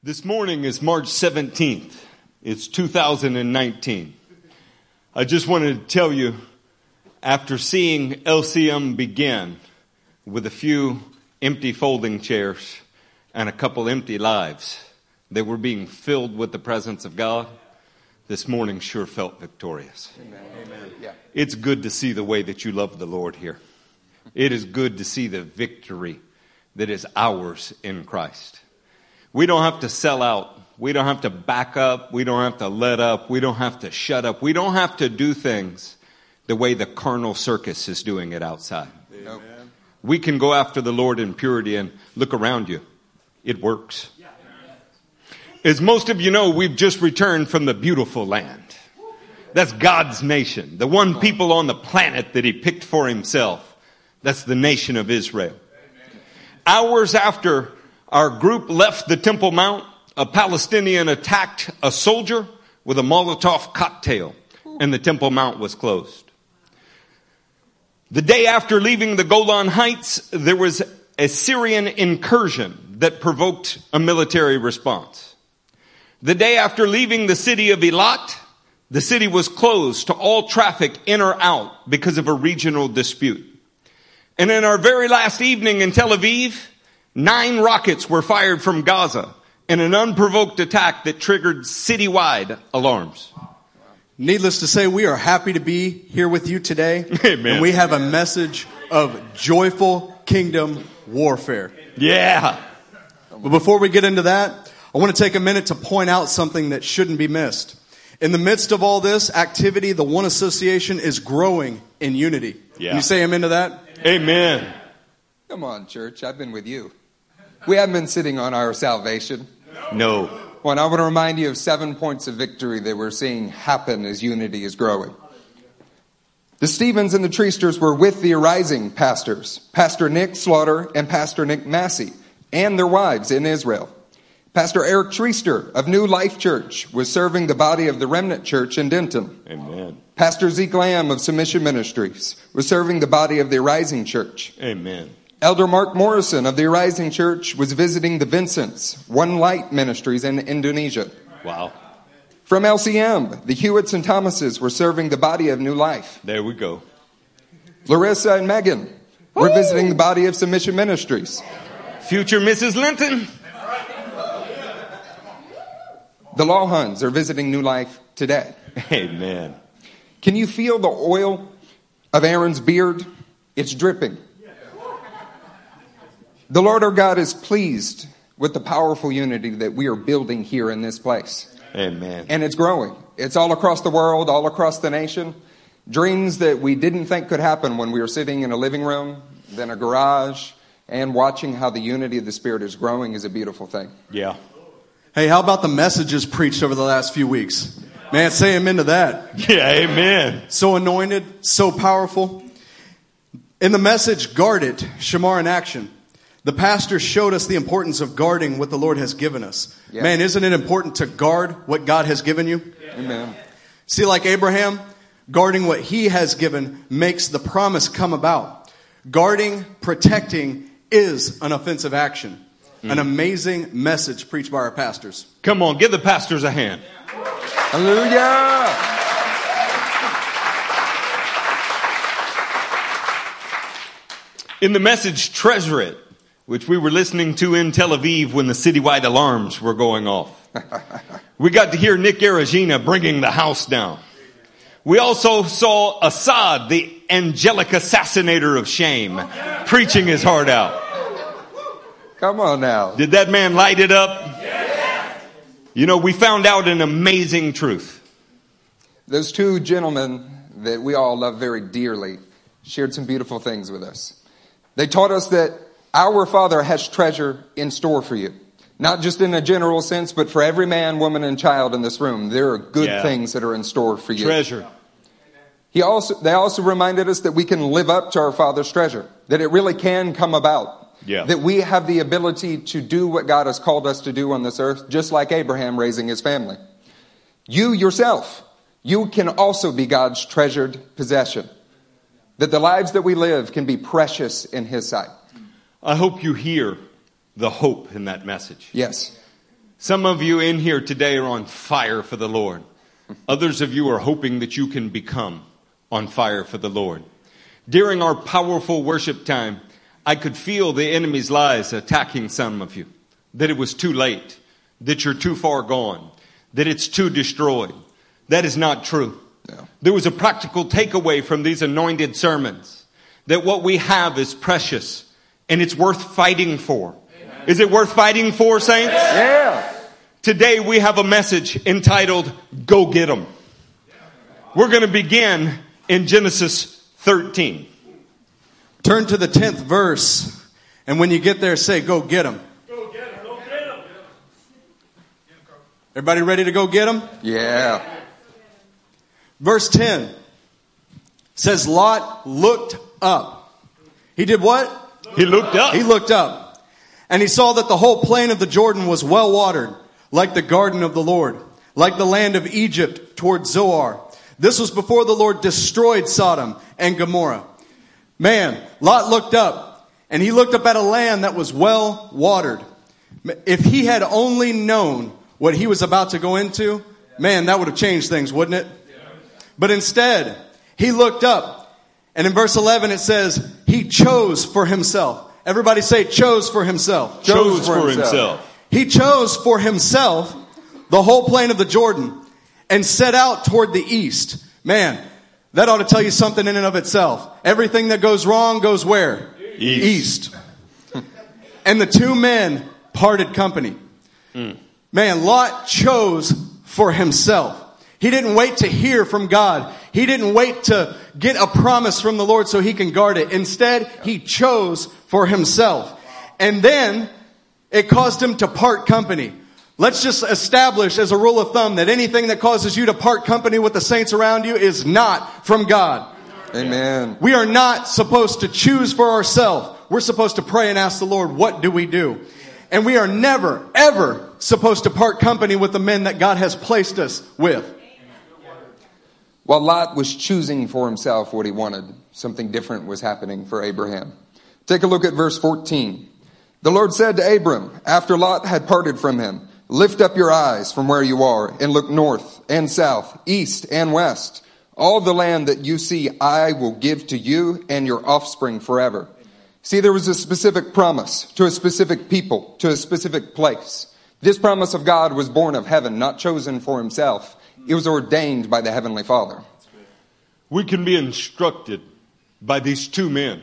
This morning is March 17th. It's 2019. I just wanted to tell you, after seeing LCM begin with a few empty folding chairs and a couple empty lives that were being filled with the presence of God, this morning sure felt victorious. Amen. Amen. Yeah. It's good to see the way that you love the Lord here. It is good to see the victory that is ours in Christ. We don't have to sell out. We don't have to back up. We don't have to let up. We don't have to shut up. We don't have to do things the way the carnal circus is doing it outside. Nope. We can go after the Lord in purity and look around you. It works. As most of you know, we've just returned from the beautiful land. That's God's nation, the one people on the planet that He picked for Himself. That's the nation of Israel. Hours after our group left the Temple Mount, a Palestinian attacked a soldier with a Molotov cocktail, and the Temple Mount was closed. The day after leaving the Golan Heights, there was a Syrian incursion that provoked a military response. The day after leaving the city of Eilat, the city was closed to all traffic in or out because of a regional dispute. And in our very last evening in Tel Aviv, nine rockets were fired from Gaza in an unprovoked attack that triggered citywide alarms. Needless to say, we are happy to be here with you today. Amen. And we have a message of joyful kingdom warfare. Yeah. But before we get into that, I want to take a minute to point out something that shouldn't be missed. In the midst of all this activity, the One Association is growing in unity. Yeah. Can you say amen to that? Amen. Come on, church. I've been with you. We haven't been sitting on our salvation. No. Well, and I want to remind you of seven points of victory that we're seeing happen as unity is growing. The Stephens and the Treasters were with the arising pastors, Pastor Nick Slaughter and Pastor Nick Massey, and their wives in Israel. Pastor Eric Treaster of New Life Church was serving the body of the Remnant Church in Denton. Amen. Pastor Zeke Lamb of Submission Ministries was serving the body of the Arising Church. Amen. Elder Mark Morrison of the Arising Church was visiting the Vincents, One Light Ministries in Indonesia. Wow. From LCM, the Hewitts and Thomases were serving the body of New Life. There we go. Larissa and Megan were visiting the body of Submission Ministries. Future Mrs. Linton. The Lawhuns are visiting New Life today. Amen. Can you feel the oil of Aaron's beard? It's dripping. The Lord our God is pleased with the powerful unity that we are building here in this place. Amen. And it's growing. It's all across the world, all across the nation. Dreams that we didn't think could happen when we were sitting in a living room, then a garage, and watching how the unity of the Spirit is growing is a beautiful thing. Yeah. Hey, how about the messages preached over the last few weeks? Man, say amen to that. Yeah, amen. So anointed, so powerful. In the message, Guard It, Shamar in Action, the pastor showed us the importance of guarding what the Lord has given us. Yeah. Man, isn't it important to guard what God has given you? Amen. See, like Abraham, guarding what he has given makes the promise come about. Guarding, protecting is an offensive action. Hmm. An amazing message preached by our pastors. Come on, give the pastors a hand. Hallelujah! In the message, Treasure It, which we were listening to in Tel Aviv when the citywide alarms were going off, we got to hear Nick Aragina bringing the house down. We also saw Assad, the angelic assassinator of shame, preaching his heart out. Come on now. Did that man light it up? You know, we found out an amazing truth. Those two gentlemen that we all love very dearly shared some beautiful things with us. They taught us that our Father has treasure in store for you. Not just in a general sense, but for every man, woman, and child in this room. There are good Yeah. things that are in store for you. Treasure. He also, they also reminded us that we can live up to our Father's treasure, that it really can come about. Yeah. That we have the ability to do what God has called us to do on this earth, just like Abraham raising his family. You yourself, you can also be God's treasured possession. That the lives that we live can be precious in His sight. I hope you hear the hope in that message. Yes. Some of you in here today are on fire for the Lord. Others of you are hoping that you can become on fire for the Lord. During our powerful worship time, I could feel the enemy's lies attacking some of you. That it was too late. That you're too far gone. That it's too destroyed. That is not true. No. There was a practical takeaway from these anointed sermons. That what we have is precious and it's worth fighting for. Is it worth fighting for, saints? Yeah. Today we have a message entitled Go Get Them. We're going to begin in Genesis 13. Turn to the 10th verse, and when you get there, say, Go get them. Go Get Them. Everybody ready to go get them? Yeah. Verse 10 says, Lot looked up. He did what? He looked up. He looked up, and he saw that the whole plain of the Jordan was well watered, like the garden of the Lord, like the land of Egypt toward Zoar. This was before the Lord destroyed Sodom and Gomorrah. Man, Lot looked up, and he looked up at a land that was well watered. If he had only known what he was about to go into, man, that would have changed things, wouldn't it? But instead, he looked up, and in verse 11 it says, he chose for himself. Everybody say, chose for himself. chose for himself. He chose for himself the whole plain of the Jordan and set out toward the east. Man, that ought to tell you something in and of itself. Everything that goes wrong goes where? East. East. and the two men parted company. Hmm. Man, Lot chose for himself. He didn't wait to hear from God. He didn't wait to get a promise from the Lord so he can guard it. Instead, he chose for himself. And then it caused him to part company. Let's just establish as a rule of thumb that anything that causes you to part company with the saints around you is not from God. Amen. We are not supposed to choose for ourselves. We're supposed to pray and ask the Lord, what do we do? And we are never, ever supposed to part company with the men that God has placed us with. While Lot was choosing for himself what he wanted, something different was happening for Abraham. Take a look at verse 14. The Lord said to Abram, after Lot had parted from him, Lift up your eyes from where you are and look north and south, east and west. All the land that you see, I will give to you and your offspring forever. See, there was a specific promise to a specific people, to a specific place. This promise of God was born of heaven, not chosen for himself. It was ordained by the Heavenly Father. We can be instructed by these two men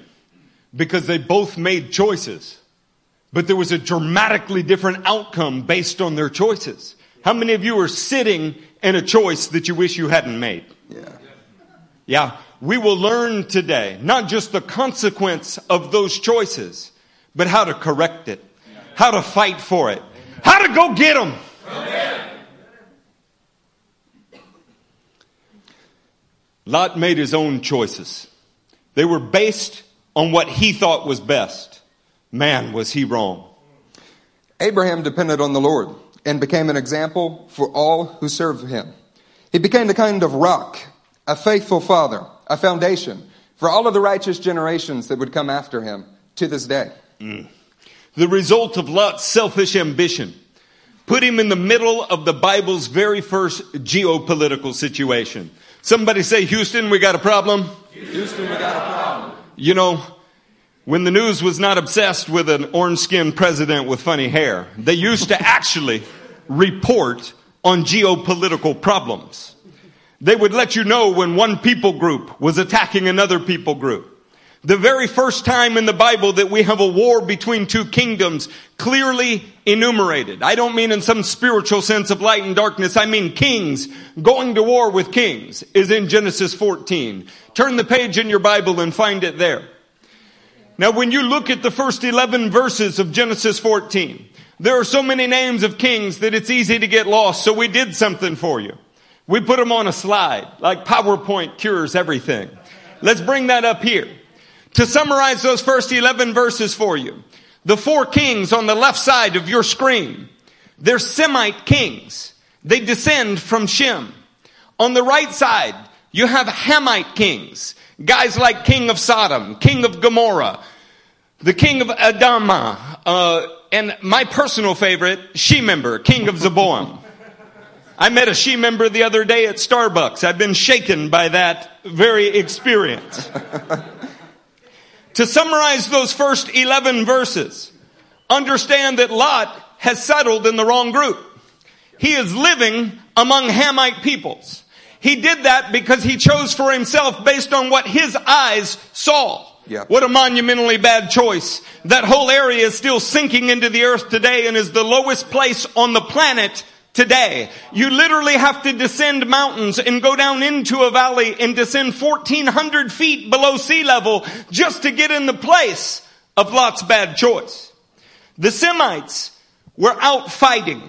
because they both made choices, but there was a dramatically different outcome based on their choices. How many of you are sitting in a choice that you wish you hadn't made? Yeah. Yeah, we will learn today not just the consequence of those choices, but how to correct it, how to fight for it, how to go get them. Lot made his own choices. They were based on what he thought was best. Man, was he wrong. Abraham depended on the Lord and became an example for all who serve him. He became the kind of rock, a faithful father, a foundation for all of the righteous generations that would come after him to this day. Mm. The result of Lot's selfish ambition put him in the middle of the Bible's very first geopolitical situation. Somebody say, Houston, we got a problem. Houston, we got a problem. You know, when the news was not obsessed with an orange skinned president with funny hair, they used to actually report on geopolitical problems. They would let you know when one people group was attacking another people group. The very first time in the Bible that we have a war between two kingdoms clearly enumerated. I don't mean in some spiritual sense of light and darkness. I mean kings going to war with kings is in Genesis 14. Turn the page in your Bible and find it there. Now when you look at the first 11 verses of Genesis 14, there are so many names of kings that it's easy to get lost. So we did something for you. We put them on a slide, like PowerPoint cures everything. Let's bring that up here. To summarize those first 11 verses for you, the four kings on the left side of your screen, they're Semite kings. They descend from Shem. On the right side, you have Hamite kings. Guys like King of Sodom, King of Gomorrah, the King of Adama, uh, and my personal favorite, Shemeber, king of Zeboim. I met a she member the other day at Starbucks. I've been shaken by that very experience. to summarize those first 11 verses, understand that Lot has settled in the wrong group. He is living among Hamite peoples. He did that because he chose for himself based on what his eyes saw. Yeah. What a monumentally bad choice. That whole area is still sinking into the earth today and is the lowest place on the planet today. You literally have to descend mountains and go down into a valley and descend 1400 feet below sea level just to get in the place of Lot's bad choice. The Semites were out fighting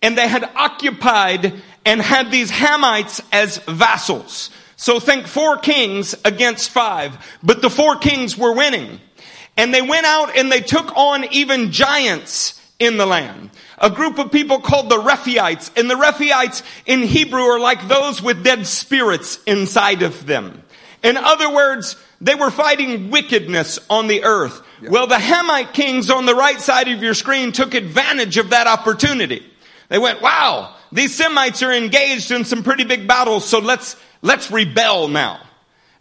and they had occupied and had these Hamites as vassals. So think four kings against five, but the four kings were winning. And they went out and they took on even giants in the land. A group of people called the Rephaites. And the Rephaites in Hebrew are like those with dead spirits inside of them. In other words, they were fighting wickedness on the earth. Well, the Hamite kings on the right side of your screen took advantage of that opportunity. They went, wow, these Semites are engaged in some pretty big battles, so let's, let's rebel now.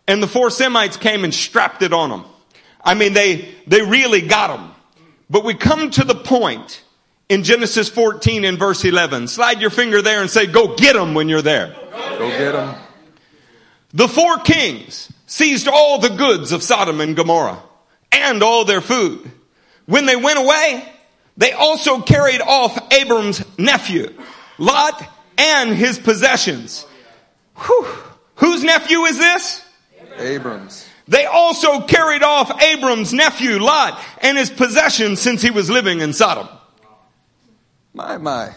And the four Semites came and strapped it on them. I mean, they, they really got them. But we come to the point in Genesis 14 and verse 11. Slide your finger there and say, go get them when you're there. Go get them. The four kings seized all the goods of Sodom and Gomorrah and all their food. When they went away, they also carried off Abram's nephew, Lot, and his possessions. Whew. Whose nephew is this? Abrams. They also carried off Abram's nephew, Lot, and his possessions since he was living in Sodom. My, my.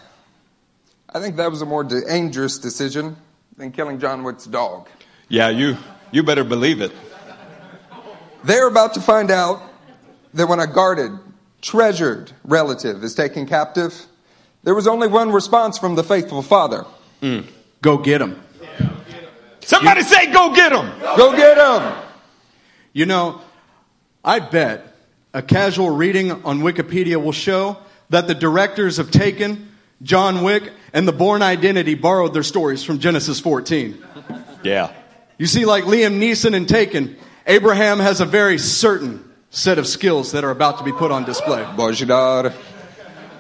I think that was a more dangerous decision than killing John Wick's dog. Yeah, you, you better believe it. They're about to find out that when a guarded, treasured relative is taken captive, there was only one response from the faithful father mm. Go get him!" Somebody say, go get them. Go get him! You know, I bet a casual reading on Wikipedia will show that the directors of Taken, John Wick, and The Bourne Identity borrowed their stories from Genesis 14. Yeah. You see, like Liam Neeson and Taken, Abraham has a very certain set of skills that are about to be put on display. Bojdar.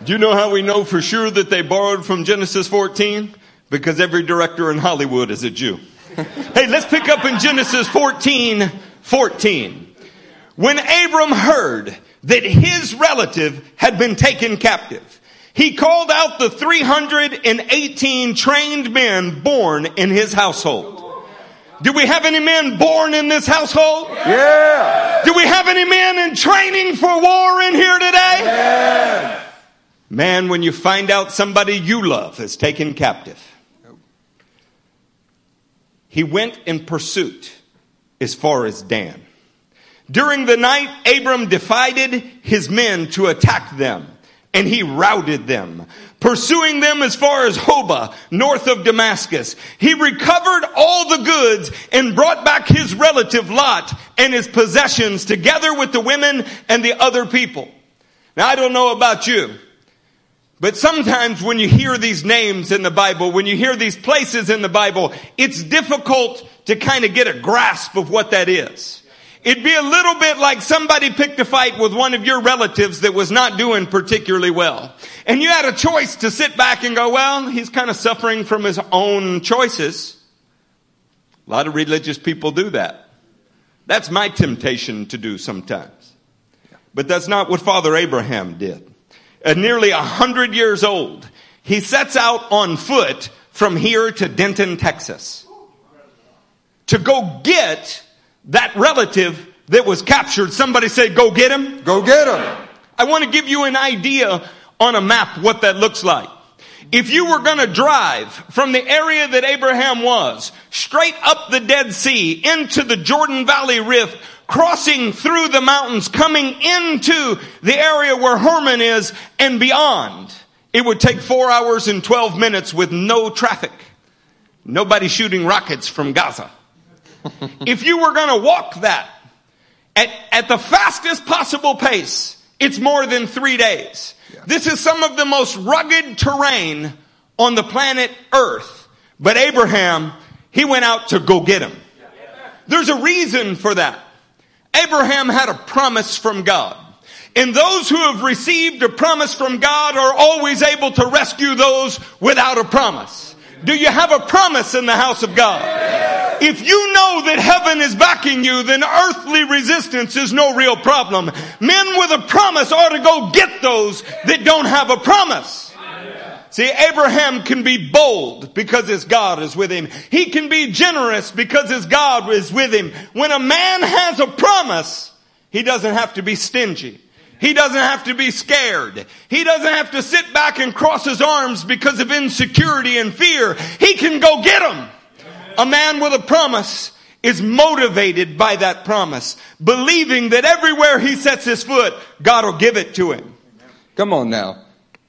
Do you know how we know for sure that they borrowed from Genesis 14? Because every director in Hollywood is a Jew. hey, let's pick up in Genesis 14, 14. When Abram heard that his relative had been taken captive, he called out the 318 trained men born in his household. Do we have any men born in this household? Yeah! Do we have any men in training for war in here today? Man, when you find out somebody you love is taken captive, he went in pursuit as far as Dan. During the night, Abram divided his men to attack them, and he routed them, pursuing them as far as Hobah, north of Damascus. He recovered all the goods and brought back his relative Lot and his possessions together with the women and the other people. Now, I don't know about you, but sometimes when you hear these names in the Bible, when you hear these places in the Bible, it's difficult to kind of get a grasp of what that is. It'd be a little bit like somebody picked a fight with one of your relatives that was not doing particularly well. And you had a choice to sit back and go, well, he's kind of suffering from his own choices. A lot of religious people do that. That's my temptation to do sometimes. But that's not what Father Abraham did. At nearly a hundred years old, he sets out on foot from here to Denton, Texas to go get that relative that was captured. Somebody say, go get him. Go get him! I want to give you an idea on a map what that looks like. If you were going to drive from the area that Abraham was straight up the Dead Sea into the Jordan Valley Rift, crossing through the mountains, coming into the area where Hermon is and beyond, it would take four hours and 12 minutes with no traffic. Nobody shooting rockets from Gaza. If you were going to walk that at, at the fastest possible pace, it's more than three days. This is some of the most rugged terrain on the planet Earth. But Abraham, he went out to go get him. There's a reason for that. Abraham had a promise from God. And those who have received a promise from God are always able to rescue those without a promise. Do you have a promise in the house of God? If you know that heaven is backing you, then earthly resistance is no real problem. Men with a promise ought to go get those that don't have a promise. See, Abraham can be bold because his God is with him. He can be generous because his God is with him. When a man has a promise, he doesn't have to be stingy. He doesn't have to be scared. He doesn't have to sit back and cross his arms because of insecurity and fear. He can go get them. A man with a promise is motivated by that promise, believing that everywhere he sets his foot, God will give it to him. Come on now.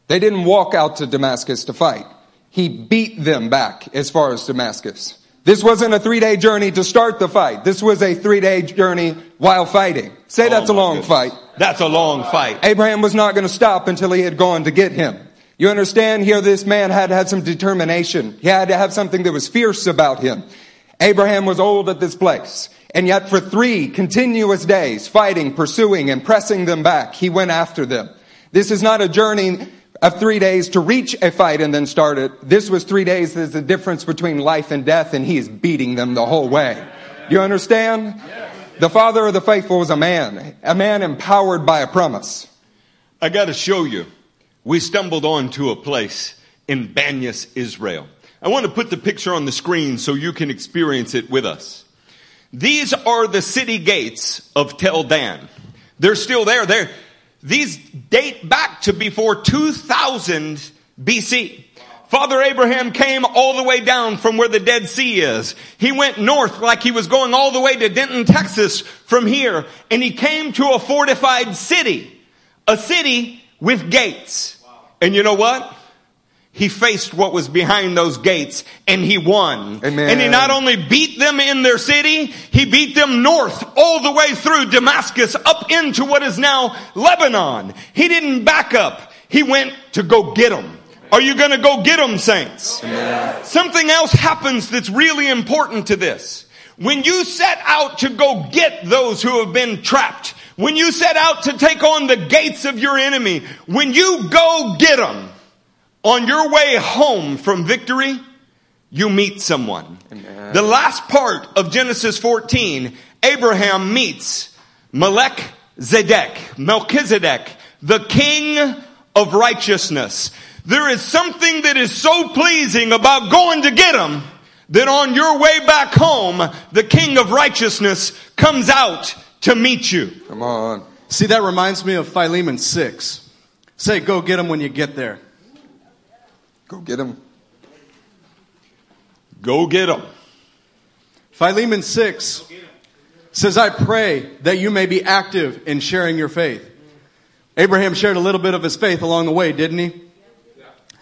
They didn't walk out to Damascus to fight. He beat them back as far as Damascus. This wasn't a three day journey to start the fight. This was a three day journey while fighting. Say oh that's Oh, a long goodness. fight. That's a long fight. Abraham was not going to stop until he had gone to get him. You understand here this man had had some determination. He had to have something that was fierce about him. Abraham was old at this place. And yet for three continuous days, fighting, pursuing, and pressing them back, he went after them. This is not a journey of three days to reach a fight and then start it. This was three days. There's the difference between life and death, and he is beating them the whole way. You understand? The father of the faithful was a man, a man empowered by a promise. I got to show you. We stumbled onto a place in Banyas, Israel. I want to put the picture on the screen so you can experience it with us. These are the city gates of Tel Dan. They're still there. They're, these date back to before 2000 BC. Father Abraham came all the way down from where the Dead Sea is. He went north like he was going all the way to Denton, Texas from here, and he came to a fortified city. A city with gates. And you know what? He faced what was behind those gates and he won. Amen. And he not only beat them in their city, he beat them north all the way through Damascus up into what is now Lebanon. He didn't back up. He went to go get them. Are you going to go get them, saints? Something else happens that's really important to this. When you set out to go get those who have been trapped, when you set out to take on the gates of your enemy, when you go get them, on your way home from victory, you meet someone. The last part of Genesis 14, Abraham meets Melech Zedek, Melchizedek, the king of righteousness. There is something that is so pleasing about going to get him that on your way back home, the king of righteousness comes out to meet you. Come on. See, that reminds me of Philemon 6. Say, go get them when you get there. Go get him. Go get him. Philemon 6 says, I pray that you may be active in sharing your faith. Abraham shared a little bit of his faith along the way, didn't he?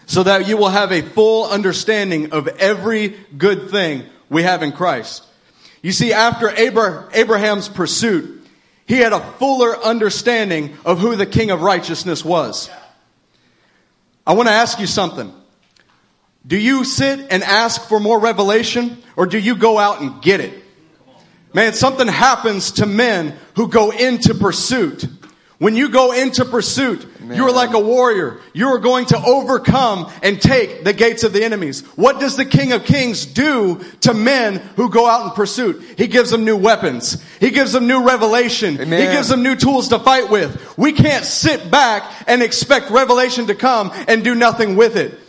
So that you will have a full understanding of every good thing we have in Christ. You see, after Abra- Abraham's pursuit, he had a fuller understanding of who the King of righteousness was. I want to ask you something. Do you sit and ask for more revelation or do you go out and get it? Man, something happens to men who go into pursuit. When you go into pursuit, you're like a warrior. You are going to overcome and take the gates of the enemies. What does the King of Kings do to men who go out in pursuit? He gives them new weapons. He gives them new revelation. Amen. He gives them new tools to fight with. We can't sit back and expect revelation to come and do nothing with it.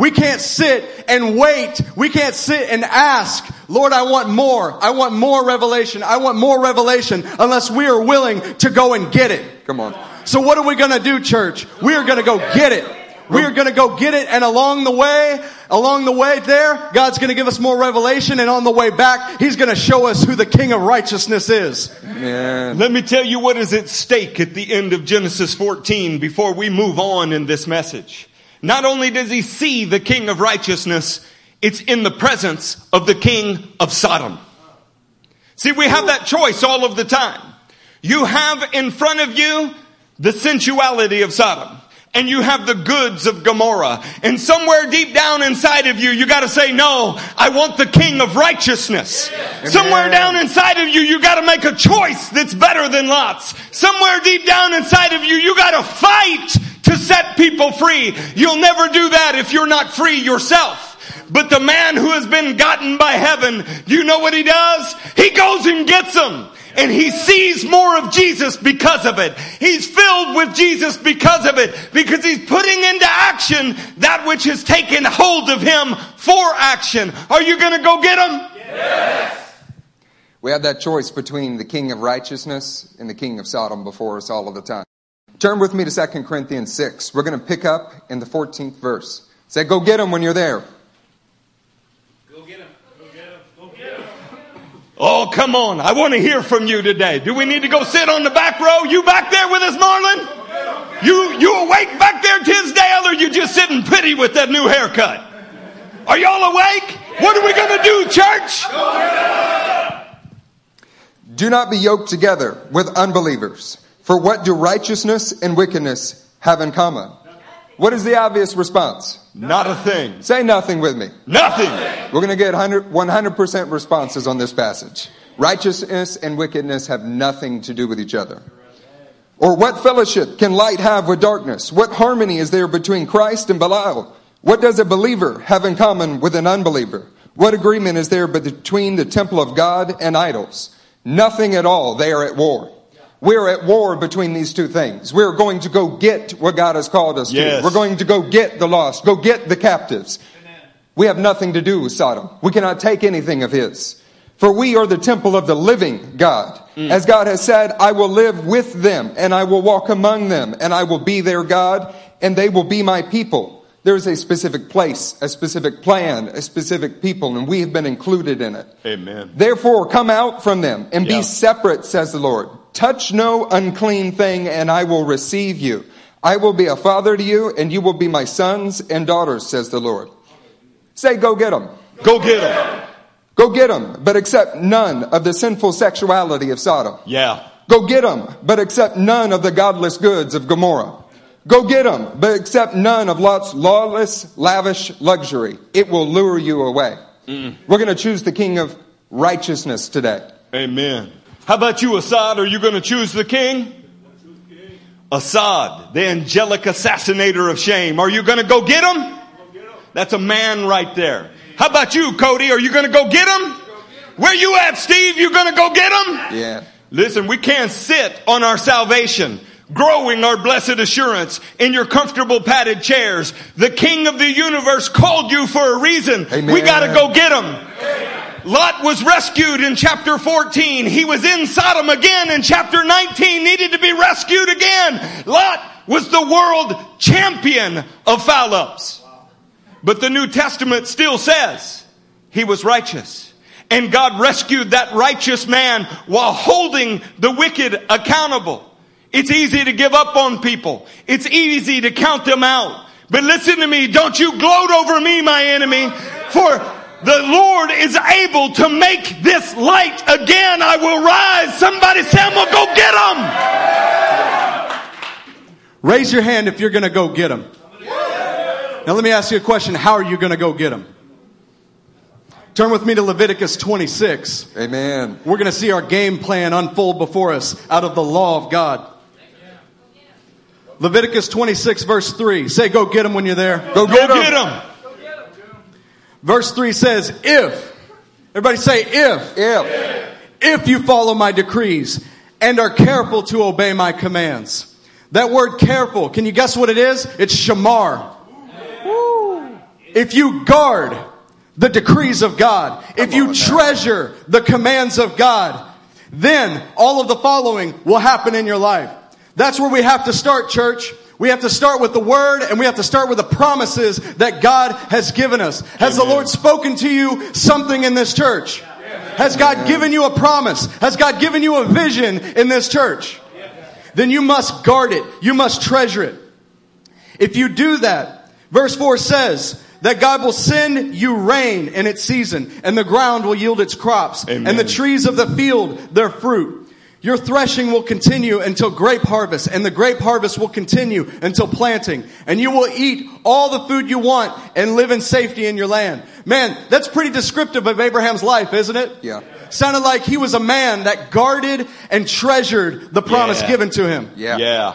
We can't sit and wait. We can't sit and ask, Lord, I want more. I want more revelation. I want more revelation unless we are willing to go and get it. Come on. So what are we going to do, church? We are going to go get it. We are going to go get it. And along the way, along the way there, God's going to give us more revelation. And on the way back, He's going to show us who the King of righteousness is. Man. Let me tell you what is at stake at the end of Genesis 14 before we move on in this message. Not only does he see the king of righteousness, it's in the presence of the king of Sodom. See, we have that choice all of the time. You have in front of you the sensuality of Sodom and you have the goods of Gomorrah. And somewhere deep down inside of you, you gotta say, no, I want the king of righteousness. Somewhere down inside of you, you gotta make a choice that's better than Lot's. Somewhere deep down inside of you, you gotta fight to set people free. You'll never do that if you're not free yourself. But the man who has been gotten by heaven, you know what he does? He goes and gets them. And he sees more of Jesus because of it. He's filled with Jesus because of it. Because he's putting into action that which has taken hold of him for action. Are you going to go get him? Yes. We have that choice between the king of righteousness and the king of Sodom before us all of the time. Turn with me to 2 Corinthians 6. We're going to pick up in the 14th verse. Say, go get them when you're there. Go get them. Go get them. Go get them. Oh, come on. I want to hear from you today. Do we need to go sit on the back row? You back there with us, Marlon? You, you awake back there, Tisdale, or you just sitting pretty with that new haircut? Are y'all awake? What are we going to do, church? Do not be yoked together with unbelievers. For what do righteousness and wickedness have in common? What is the obvious response? Not a thing. Say nothing with me. Nothing. We're going to get 100, 100% responses on this passage. Righteousness and wickedness have nothing to do with each other. Or what fellowship can light have with darkness? What harmony is there between Christ and Belial? What does a believer have in common with an unbeliever? What agreement is there between the temple of God and idols? Nothing at all. They are at war. We're at war between these two things. We're going to go get what God has called us Yes. to. We're going to go get the lost, go get the captives. We have nothing to do with Sodom. We cannot take anything of his. For we are the temple of the living God. Mm. As God has said, I will live with them and I will walk among them and I will be their God and they will be my people. There is a specific place, a specific plan, a specific people, and we have been included in it. Amen. Therefore, come out from them and Yeah. be separate, says the Lord. Touch no unclean thing, and I will receive you. I will be a father to you, and you will be my sons and daughters, says the Lord. Say, go get them. Go get them. Go get them, but accept none of the sinful sexuality of Sodom. Yeah. Go get them, but accept none of the godless goods of Gomorrah. Go get them, but accept none of Lot's lawless, lavish luxury. It will lure you away. Mm. We're going to choose the king of righteousness today. Amen. How about you, Assad? Are you going to choose the king? Assad, the angelic assassinator of shame. Are you going to go get him? That's a man right there. How about you, Cody? Are you going to go get him? Where you at, Steve? You going to go get him? Yeah. Listen, we can't sit on our salvation, growing our blessed assurance in your comfortable padded chairs. The King of the universe called you for a reason. Amen. We gotta go get him. Lot was rescued in chapter 14. He was in Sodom again in chapter 19, needed to be rescued again. Lot was the world champion of foul ups. But the New Testament still says he was righteous. And God rescued that righteous man while holding the wicked accountable. It's easy to give up on people. It's easy to count them out. But listen to me. Don't you gloat over me, my enemy. For the Lord is able to make this light again. I will rise. Somebody say, I'm going to go get them. Raise your hand if you're going to go get them. Now, let me ask you a question. How are you going to go get them? Turn with me to Leviticus 26. Amen. We're going to see our game plan unfold before us out of the law of God. Leviticus 26, verse 3. Say, go get them when you're there. Go Go get 'em. get him. Verse 3 says, if. Everybody say, if. If. If you follow my decrees and are careful to obey my commands. That word careful, can you guess what it is? It's shamar. If you guard the decrees of God, if you treasure the commands of God, then all of the following will happen in your life. That's where we have to start, church. We have to start with the word and we have to start with the promises that God has given us. Has the Lord spoken to you something in this church? Has God given you a promise? Has God given you a vision in this church? Then you must guard it. You must treasure it. If you do that, verse 4 says that God will send you rain in its season and the ground will yield its crops Amen. and the trees of the field their fruit. Your threshing will continue until grape harvest, and the grape harvest will continue until planting. And you will eat all the food you want and live in safety in your land. Man, that's pretty descriptive of Abraham's life, isn't it? Yeah. Sounded like he was a man that guarded and treasured the promise Yeah. given to him. Yeah. Yeah.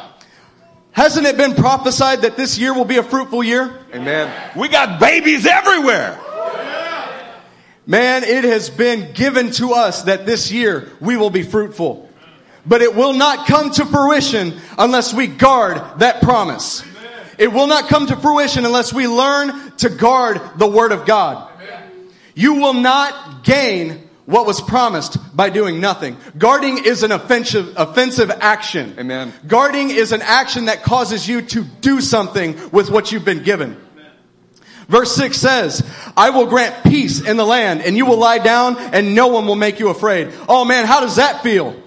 Hasn't it been prophesied that this year will be a fruitful year? Amen. We got babies everywhere. Man, it has been given to us that this year we will be fruitful. But it will not come to fruition unless we guard that promise. It will not come to fruition unless we learn to guard the Word of God. You will not gain what was promised by doing nothing. Guarding is an offensive, offensive action. Amen. Guarding is an action that causes you to do something with what you've been given. Verse 6 says, I will grant peace in the land and you will lie down and no one will make you afraid. Oh man, how does that feel?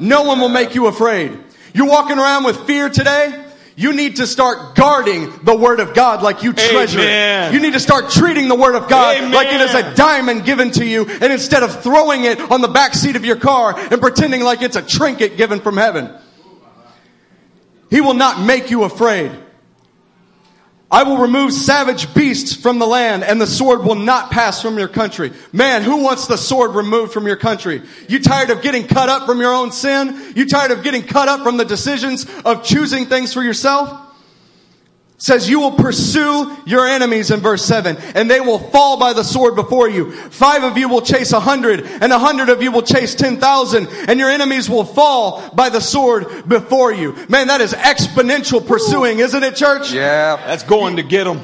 No one will make you afraid. You're walking around with fear today? You need to start guarding the Word of God like you treasure Amen. it. You need to start treating the Word of God Amen. like it is a diamond given to you and instead of throwing it on the back seat of your car and pretending like it's a trinket given from heaven. He will not make you afraid. I will remove savage beasts from the land and the sword will not pass from your country. Man, who wants the sword removed from your country? You tired of getting cut up from your own sin? You tired of getting cut up from the decisions of choosing things for yourself? Says you will pursue your enemies in verse 7 and they will fall by the sword before you five of you will chase a hundred and a hundred of you will chase ten thousand and your enemies will fall by the sword before you man that is exponential pursuing isn't it church Yeah. That's going to get them.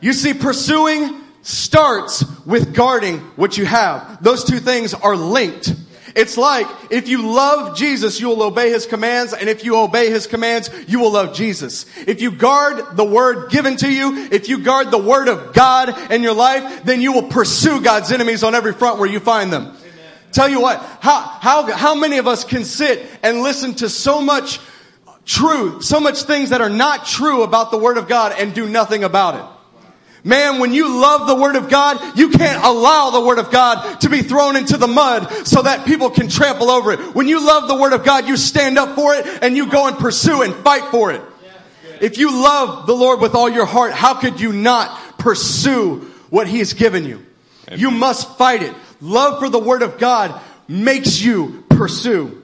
you see, pursuing starts with guarding what you have. Those two things are linked. It's like if you love Jesus, you will obey his commands, and if you obey his commands, you will love Jesus. If you guard the word given to you, if you guard the word of God in your life, then you will pursue God's enemies on every front where you find them. Tell you what, how, how, how many of us can sit and listen to so much truth, so much things that are not true about the Word of God and do nothing about it? Man, when you love the Word of God, you can't allow the Word of God to be thrown into the mud so that people can trample over it. When you love the Word of God, you stand up for it and you go and pursue and fight for it. If you love the Lord with all your heart, how could you not pursue what He has given you? You must fight it. Love for the Word of God makes you pursue.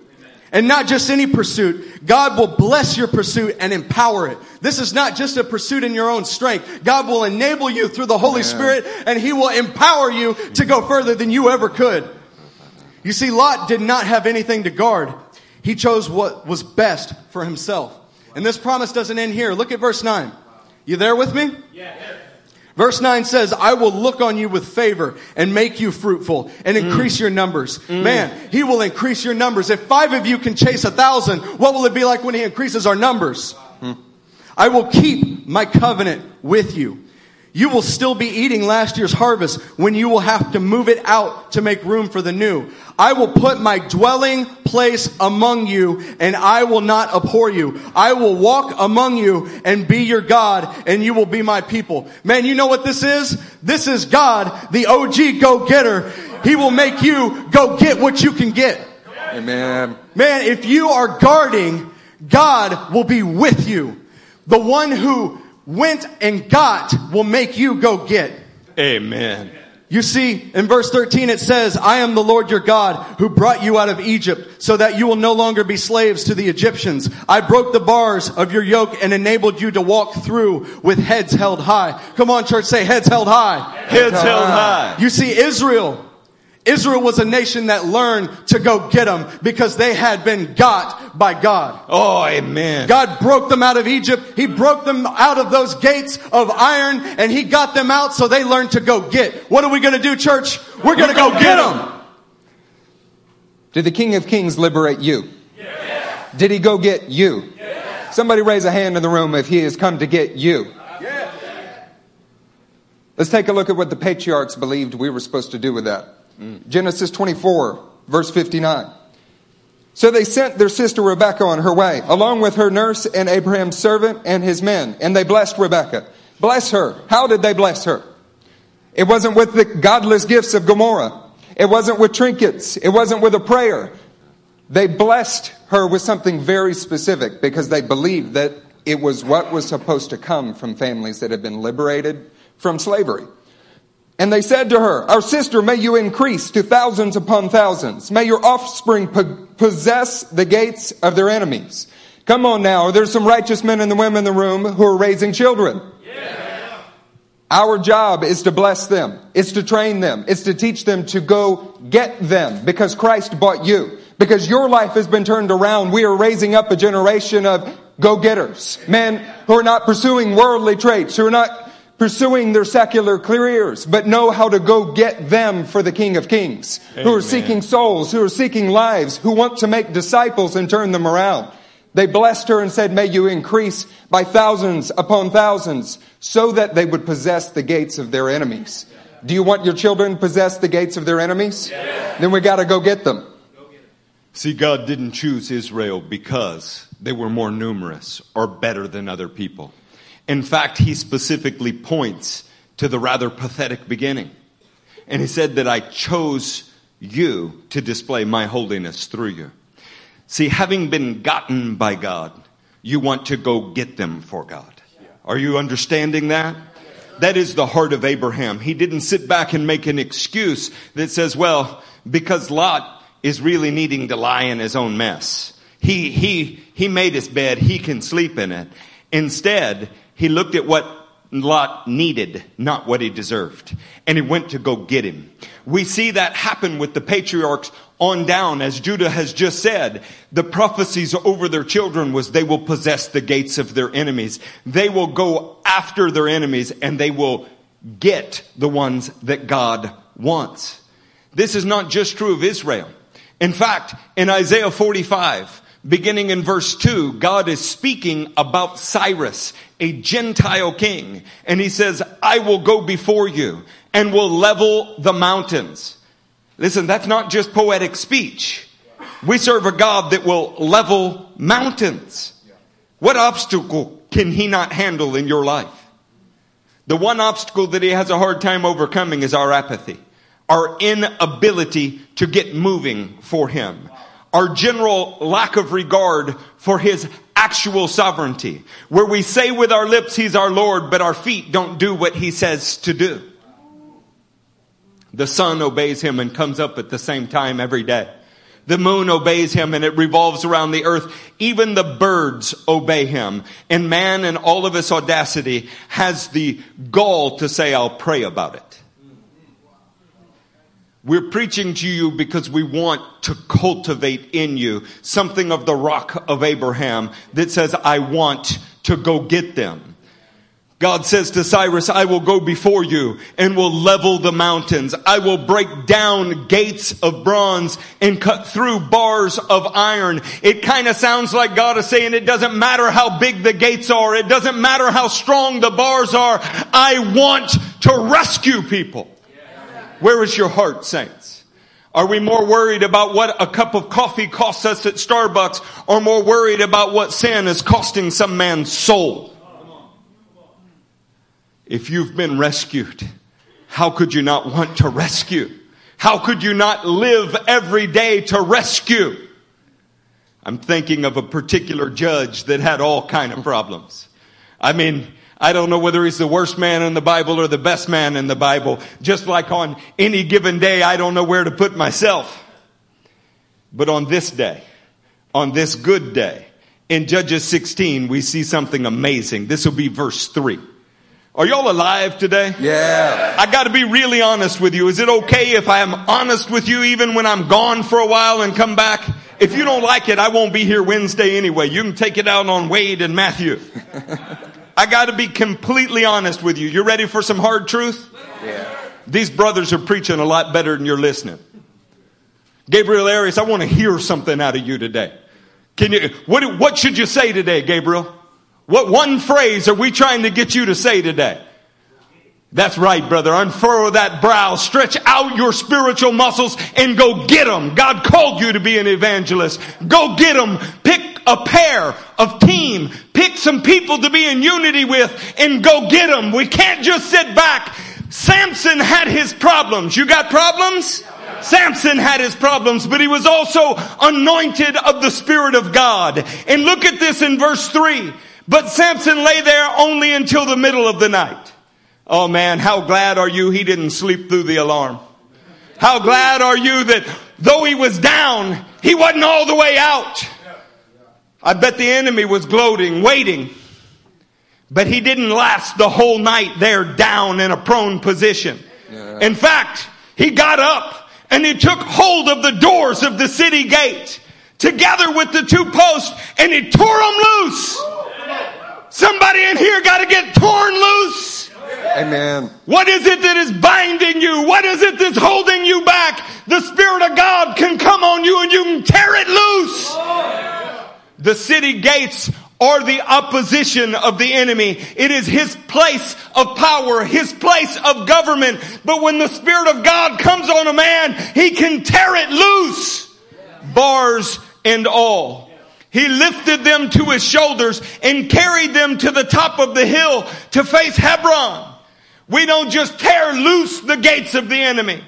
And not just any pursuit. God will bless your pursuit and empower it. This is not just a pursuit in your own strength. God will enable you through the Holy Spirit and He will empower you to go further than you ever could. You see, Lot did not have anything to guard. He chose what was best for himself. And this promise doesn't end here. Look at verse 9. You there with me? Verse 9 says, I will look on you with favor and make you fruitful and mm. increase your numbers. Mm. Man, he will increase your numbers. If five of you can chase a thousand, what will it be like when he increases our numbers? Hmm. I will keep my covenant with you. You will still be eating last year's harvest when you will have to move it out to make room for the new. I will put my dwelling place among you and I will not abhor you. I will walk among you and be your God and you will be my people. Man, you know what this is? This is God, the OG go-getter. He will make you go get what you can get. Amen. Man, if you are guarding, God will be with you. The one who went and got will make you go get. Amen. You see, in verse 13 it says, I am the Lord your God who brought you out of Egypt so that you will no longer be slaves to the Egyptians. I broke the bars of your yoke and enabled you to walk through with heads held high. Come on church, say heads held high. Heads held high. You see, Israel, Israel was a nation that learned to go get them because they had been got by God. Oh, amen. God broke them out of Egypt. He broke them out of those gates of iron and he got them out so they learned to go get. What are we going to do, church? We're going to go get them. Did the King of Kings liberate you? Did he go get you? Somebody raise a hand in the room if he has come to get you. Let's take a look at what the patriarchs believed we were supposed to do with that. Genesis 24, verse 59. So they sent their sister Rebekah on her way, along with her nurse and Abraham's servant and his men, and they blessed Rebekah. Bless her. How did they bless her? It wasn't with the godless gifts of Gomorrah. It wasn't with trinkets. It wasn't with a prayer. They blessed her with something very specific because they believed that it was what was supposed to come from families that had been liberated from slavery. And they said to her, Our sister, may you increase to thousands upon thousands. May your offspring po- possess the gates of their enemies. Come on now, there's some righteous men and the women in the room who are raising children. Yeah. Our job is to bless them. It's to train them. It's to teach them to go get them because Christ bought you. Because your life has been turned around. We are raising up a generation of go-getters. Men who are not pursuing worldly traits, who are not pursuing their secular careers, but know how to go get them for the King of Kings, Amen. who are seeking souls, who are seeking lives, who want to make disciples and turn them around. They blessed her and said, May you increase by thousands upon thousands, so that they would possess the gates of their enemies. Do you want your children to possess the gates of their enemies? Yeah. Then we got to go get them. See, God didn't choose Israel because they were more numerous or better than other people. In fact, he specifically points to the rather pathetic beginning. And he said that I chose you to display my holiness through you. See, having been gotten by God, you want to go get them for God. Are you understanding that? That is the heart of Abraham. He didn't sit back and make an excuse that says, well, because Lot is really needing to lie in his own mess. He, he, he made his bed. He can sleep in it. Instead, he looked at what Lot needed, not what he deserved. And he went to go get him. We see that happen with the patriarchs on down, as Judah has just said. The prophecies over their children was they will possess the gates of their enemies. They will go after their enemies and they will get the ones that God wants. This is not just true of Israel. In fact, in Isaiah 45, beginning in verse 2, God is speaking about Cyrus, a Gentile king. And he says, I will go before you and will level the mountains. Listen, that's not just poetic speech. We serve a God that will level mountains. What obstacle can he not handle in your life? The one obstacle that he has a hard time overcoming is our apathy our inability to get moving for him, our general lack of regard for his actual sovereignty, where we say with our lips he's our Lord, but our feet don't do what he says to do. The sun obeys him and comes up at the same time every day. The moon obeys him and it revolves around the earth. Even the birds obey him. And man in all of his audacity has the gall to say, I'll pray about it. We're preaching to you because we want to cultivate in you something of the rock of Abraham that says, I want to go get them. God says to Cyrus, I will go before you and will level the mountains. I will break down gates of bronze and cut through bars of iron. It kind of sounds like God is saying it doesn't matter how big the gates are. It doesn't matter how strong the bars are. I want to rescue people. Where is your heart, saints? Are we more worried about what a cup of coffee costs us at Starbucks or more worried about what sin is costing some man's soul? If you've been rescued, how could you not want to rescue? How could you not live every day to rescue? I'm thinking of a particular judge that had all kind of problems. I mean, I don't know whether he's the worst man in the Bible or the best man in the Bible. Just like on any given day, I don't know where to put myself. But on this day, on this good day, in Judges 16, we see something amazing. This will be verse 3. Are y'all alive today? Yeah. I gotta be really honest with you. Is it okay if I am honest with you even when I'm gone for a while and come back? If you don't like it, I won't be here Wednesday anyway. You can take it out on Wade and Matthew. I got to be completely honest with you. You ready for some hard truth? Yeah. These brothers are preaching a lot better than you're listening. Gabriel Arias, I want to hear something out of you today. Can you, what, what should you say today, Gabriel? What one phrase are we trying to get you to say today? That's right, brother. Unfurrow that brow, stretch out your spiritual muscles and go get them. God called you to be an evangelist. Go get them. Pick a pair of team. Pick some people to be in unity with and go get them. We can't just sit back. Samson had his problems. You got problems? Samson had his problems, but he was also anointed of the Spirit of God. And look at this in verse 3. But Samson lay there only until the middle of the night. Oh man, how glad are you he didn't sleep through the alarm? How glad are you that though he was down, he wasn't all the way out? I bet the enemy was gloating, waiting. But he didn't last the whole night there down in a prone position. Yeah. In fact, he got up and he took hold of the doors of the city gate together with the two posts and he tore them loose. Somebody in here got to get torn loose. Amen. What is it that is binding you? What is it that's holding you back? The Spirit of God can come on you and you can tear it loose. The city gates are the opposition of the enemy. It is his place of power, his place of government. But when the Spirit of God comes on a man, he can tear it loose. Bars and all. He lifted them to his shoulders and carried them to the top of the hill to face Hebron. We don't just tear loose the gates of the enemy.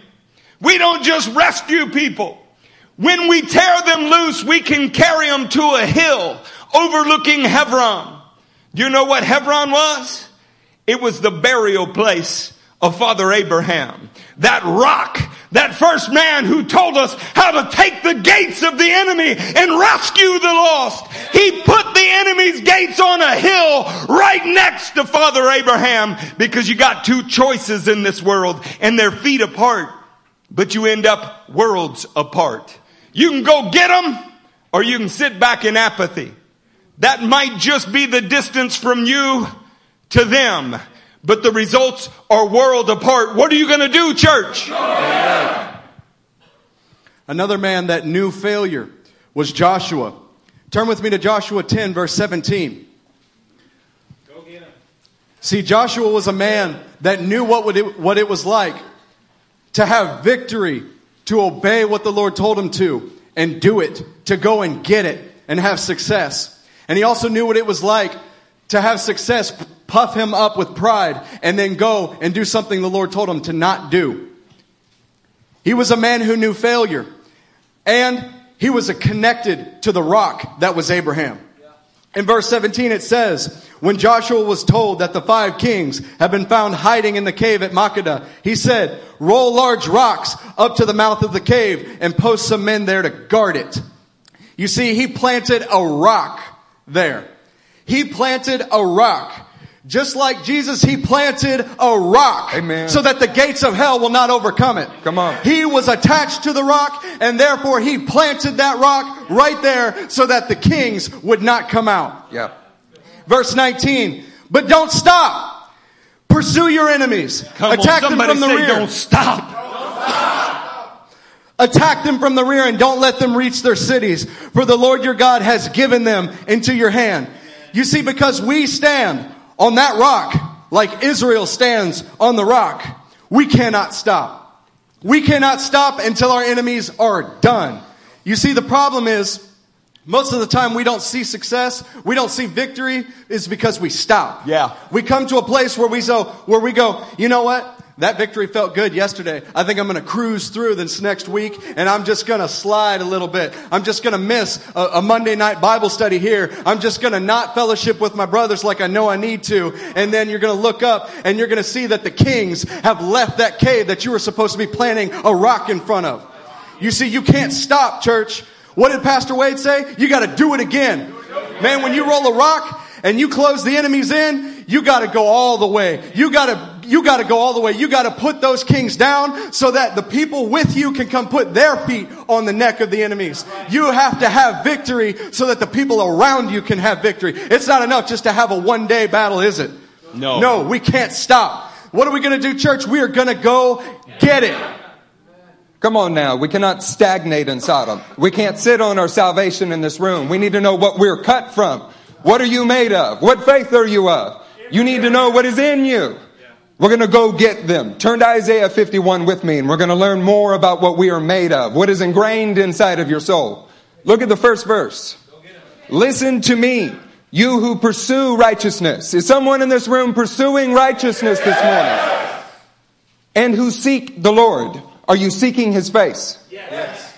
We don't just rescue people. When we tear them loose, we can carry them to a hill overlooking Hebron. Do you know what Hebron was? It was the burial place of Father Abraham. That rock, that first man who told us how to take the gates of the enemy and rescue the lost. He put the enemy's gates on a hill right next to Father Abraham because you got two choices in this world and they're feet apart, but you end up worlds apart. You can go get them or you can sit back in apathy. That might just be the distance from you to them, but the results are world apart. What are you going to do, church? Another man that knew failure was Joshua. Turn with me to Joshua 10, verse 17. See, Joshua was a man that knew what, it, what it was like to have victory to obey what the Lord told him to and do it, to go and get it and have success. And he also knew what it was like to have success puff him up with pride and then go and do something the Lord told him to not do. He was a man who knew failure and he was connected to the rock that was Abraham. In verse 17 it says, when Joshua was told that the five kings had been found hiding in the cave at Makkedah, he said, roll large rocks up to the mouth of the cave and post some men there to guard it. You see, he planted a rock there. He planted a rock. Just like Jesus, he planted a rock. Amen. So that the gates of hell will not overcome it. Come on. He was attached to the rock and therefore he planted that rock right there so that the kings would not come out. Yeah. Verse 19. But don't stop. Pursue your enemies. Come Attack on, them from the rear. Don't stop. Attack them from the rear and don't let them reach their cities. For the Lord your God has given them into your hand. You see, because we stand on that rock, like Israel stands on the rock, we cannot stop. We cannot stop until our enemies are done. You see, the problem is, most of the time we don't see success, we don't see victory, is because we stop. Yeah. We come to a place where we so where we go, you know what? That victory felt good yesterday. I think I'm going to cruise through this next week and I'm just going to slide a little bit. I'm just going to miss a, a, Monday night Bible study here. I'm just going to not fellowship with my brothers like I know I need to. And then you're going to look up and you're going to see that the kings have left that cave that you were supposed to be planting a rock in front of. You see, you can't stop, church. What did Pastor Wade say? You got to do it again. Man, when you roll a rock and you close the enemies in, you got to go all the way. You got to you got to go all the way. You got to put those kings down so that the people with you can come put their feet on the neck of the enemies. You have to have victory so that the people around you can have victory. It's not enough just to have a one day battle, is it? No. No, we can't stop. What are we going to do, church? We are going to go get it. Come on now. We cannot stagnate in Sodom. We can't sit on our salvation in this room. We need to know what we're cut from. What are you made of? What faith are you of? You need to know what is in you. We're going to go get them. Turn to Isaiah 51 with me and we're going to learn more about what we are made of, what is ingrained inside of your soul. Look at the first verse. Listen to me, you who pursue righteousness. Is someone in this room pursuing righteousness this morning? And who seek the Lord. Are you seeking his face? Yes.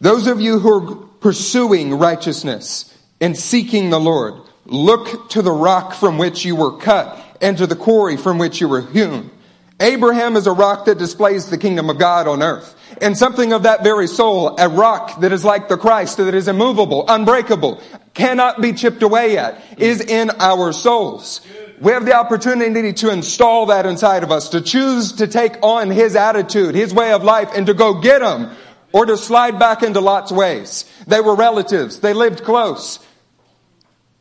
Those of you who are pursuing righteousness and seeking the Lord, look to the rock from which you were cut and to the quarry from which you were hewn. Abraham is a rock that displays the kingdom of God on earth. And something of that very soul, a rock that is like the Christ, that is immovable, unbreakable, cannot be chipped away at, is in our souls. We have the opportunity to install that inside of us, to choose to take on His attitude, His way of life, and to go get Him, or to slide back into Lot's ways. They were relatives. They lived close.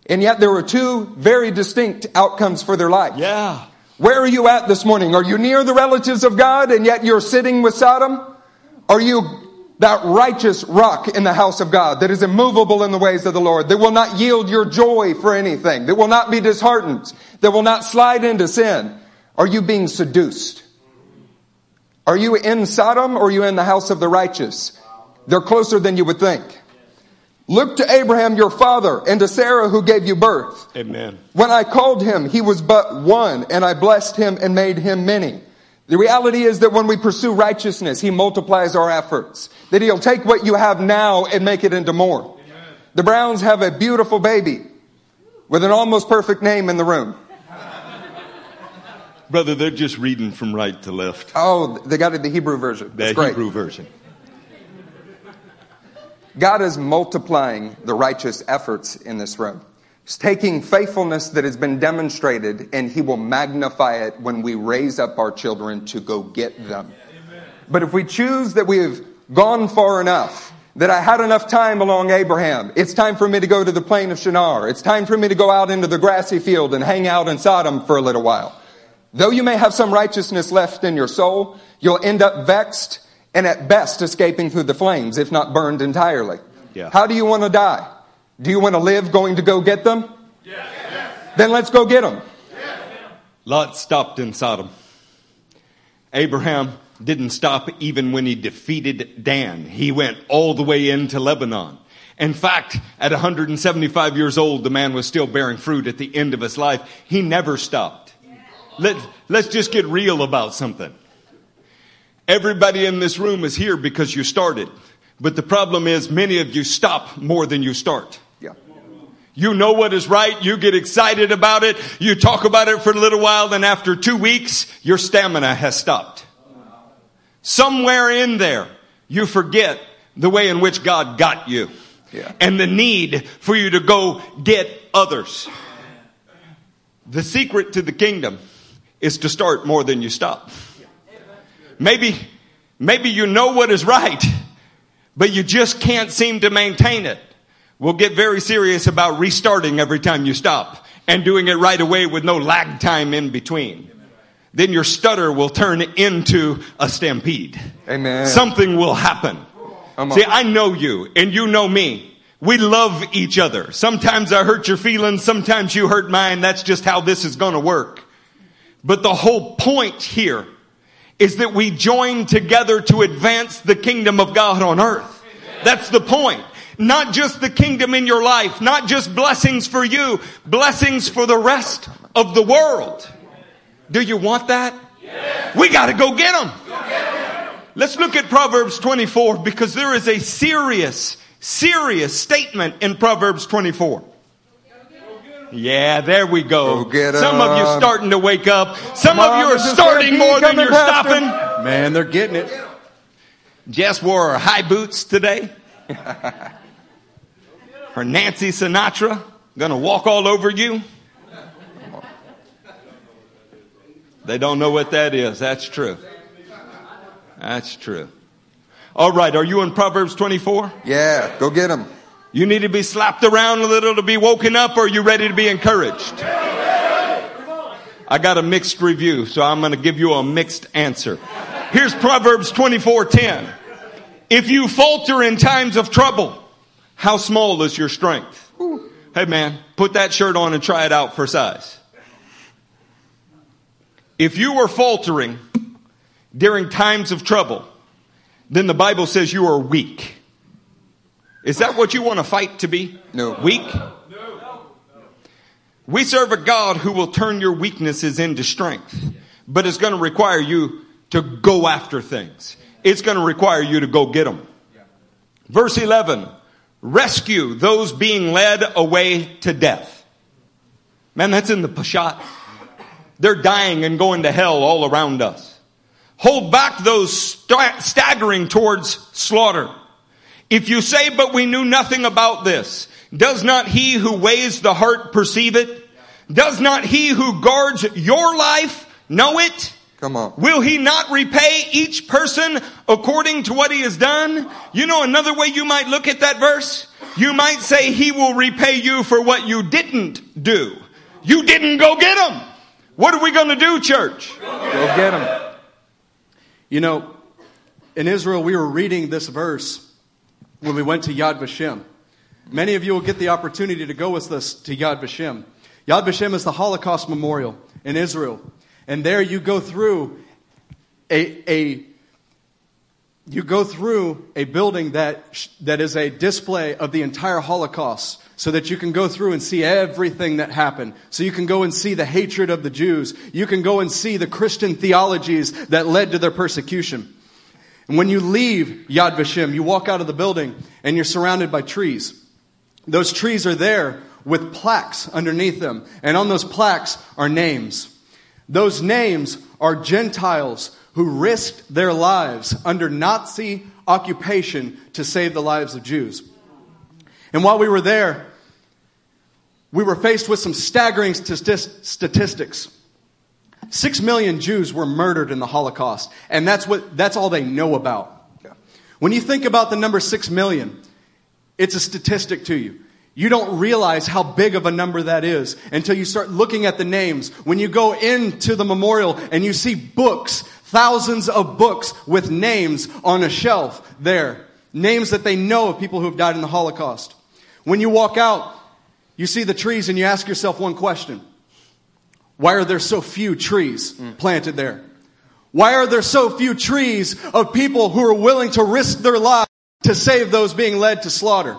And yet there were two very distinct outcomes for their life. Yeah. Where are you at this morning? Are you near the relatives of God and yet you're sitting with Sodom? Are you that righteous rock in the house of God that is immovable in the ways of the Lord, that will not yield your joy for anything, that will not be disheartened, that will not slide into sin? Are you being seduced? Are you in Sodom or are you in the house of the righteous? They're closer than you would think. Look to Abraham your father and to Sarah who gave you birth. Amen. When I called him, he was but one, and I blessed him and made him many. The reality is that when we pursue righteousness, he multiplies our efforts. That he'll take what you have now and make it into more. The Browns have a beautiful baby with an almost perfect name in the room. Brother, they're just reading from right to left. Oh, they got it the Hebrew version. The That's great. Hebrew version. God is multiplying the righteous efforts in this room. He's taking faithfulness that has been demonstrated and he will magnify it when we raise up our children to go get them. But if we choose that we have gone far enough, that I had enough time along Abraham, it's time for me to go to the plain of Shinar. It's time for me to go out into the grassy field and hang out in Sodom for a little while. Though you may have some righteousness left in your soul, you'll end up vexed and at best escaping through the flames, if not burned entirely. Yeah. How do you want to die? Do you want to live going to go get them? Then let's go get them. Lot stopped in Sodom. Abraham didn't stop even when he defeated Dan. He went all the way into Lebanon. In fact, at 175 years old, the man was still bearing fruit at the end of his life. He never stopped. Let, let's just get real about something. Everybody in this room is here because you started. But the problem is many of you stop more than you start. Yeah. You know what is right. You get excited about it. You talk about it for a little while. Then after two weeks, your stamina has stopped. Somewhere in there, you forget the way in which God got you Yeah. and the need for you to go get others. The secret to the kingdom is to start more than you stop. Maybe, maybe you know what is right, but you just can't seem to maintain it. We'll get very serious about restarting every time you stop and doing it right away with no lag time in between. Then your stutter will turn into a stampede. Amen. Something will happen. See, I know you and you know me. We love each other. Sometimes I hurt your feelings. Sometimes you hurt mine. That's just how this is going to work. But the whole point here is that we join together to advance the kingdom of God on earth. That's the point. Not just the kingdom in your life, not just blessings for you, blessings for the rest of the world. Do you want that? We got to go get them. Let's look at Proverbs 24 because there is a serious, serious statement in Proverbs 24. Yeah, there we go. Go get Some of you 'em. starting to wake up. Some Come of you are starting more than you're Pastor. stopping. Man, they're getting it. Jess wore her high boots today. Her Nancy Sinatra gonna walk all over you. They don't know what that is. That's true. That's true. All right, are you in Proverbs 24? Yeah, go get them. You need to be slapped around a little to be woken up, or are you ready to be encouraged? I got a mixed review, so I'm going to give you a mixed answer. Here's Proverbs 24:10. If you falter in times of trouble, how small is your strength? Hey man, put that shirt on and try it out for size. If you are faltering during times of trouble, then the Bible says you are weak. Is that what you want to fight to be? No. Weak? No. We serve a God who will turn your weaknesses into strength, but it's going to require you to go after things. It's going to require you to go get them. Verse 11, rescue those being led away to death. Man, that's in the Peshat. They're dying and going to hell all around us. Hold back those st- staggering towards slaughter. If you say, but we knew nothing about this, does not he who weighs the heart perceive it? Does not he who guards your life know it? Come on. Will he not repay each person according to what he has done? You know another way you might look at that verse? You might say he will repay you for what you didn't do. You didn't go get him. What are we going to do, church? Go get them. You know, in Israel, we were reading this verse when we went to Yad Vashem. Many of you will get the opportunity to go with us to Yad Vashem. Yad Vashem is the Holocaust Memorial in Israel. And there you go through a, a you go through a building that, that is a display of the entire Holocaust so that you can go through and see everything that happened. So you can go and see the hatred of the Jews. You can go and see the Christian theologies that led to their persecution. And when you leave Yad Vashem, you walk out of the building and you're surrounded by trees. Those trees are there with plaques underneath them. And on those plaques are names. Those names are Gentiles who risked their lives under Nazi occupation to save the lives of Jews. And while we were there, we were faced with some staggering statistics. Six million Jews were murdered in the Holocaust, and that's, what, that's all they know about. When you think about the number six million, it's a statistic to you. You don't realize how big of a number that is until you start looking at the names. When you go into the memorial and you see books, thousands of books with names on a shelf there, names that they know of people who have died in the Holocaust. When you walk out, you see the trees and you ask yourself one question. Why are there so few trees mm. planted there? Why are there so few trees of people who are willing to risk their lives to save those being led to slaughter?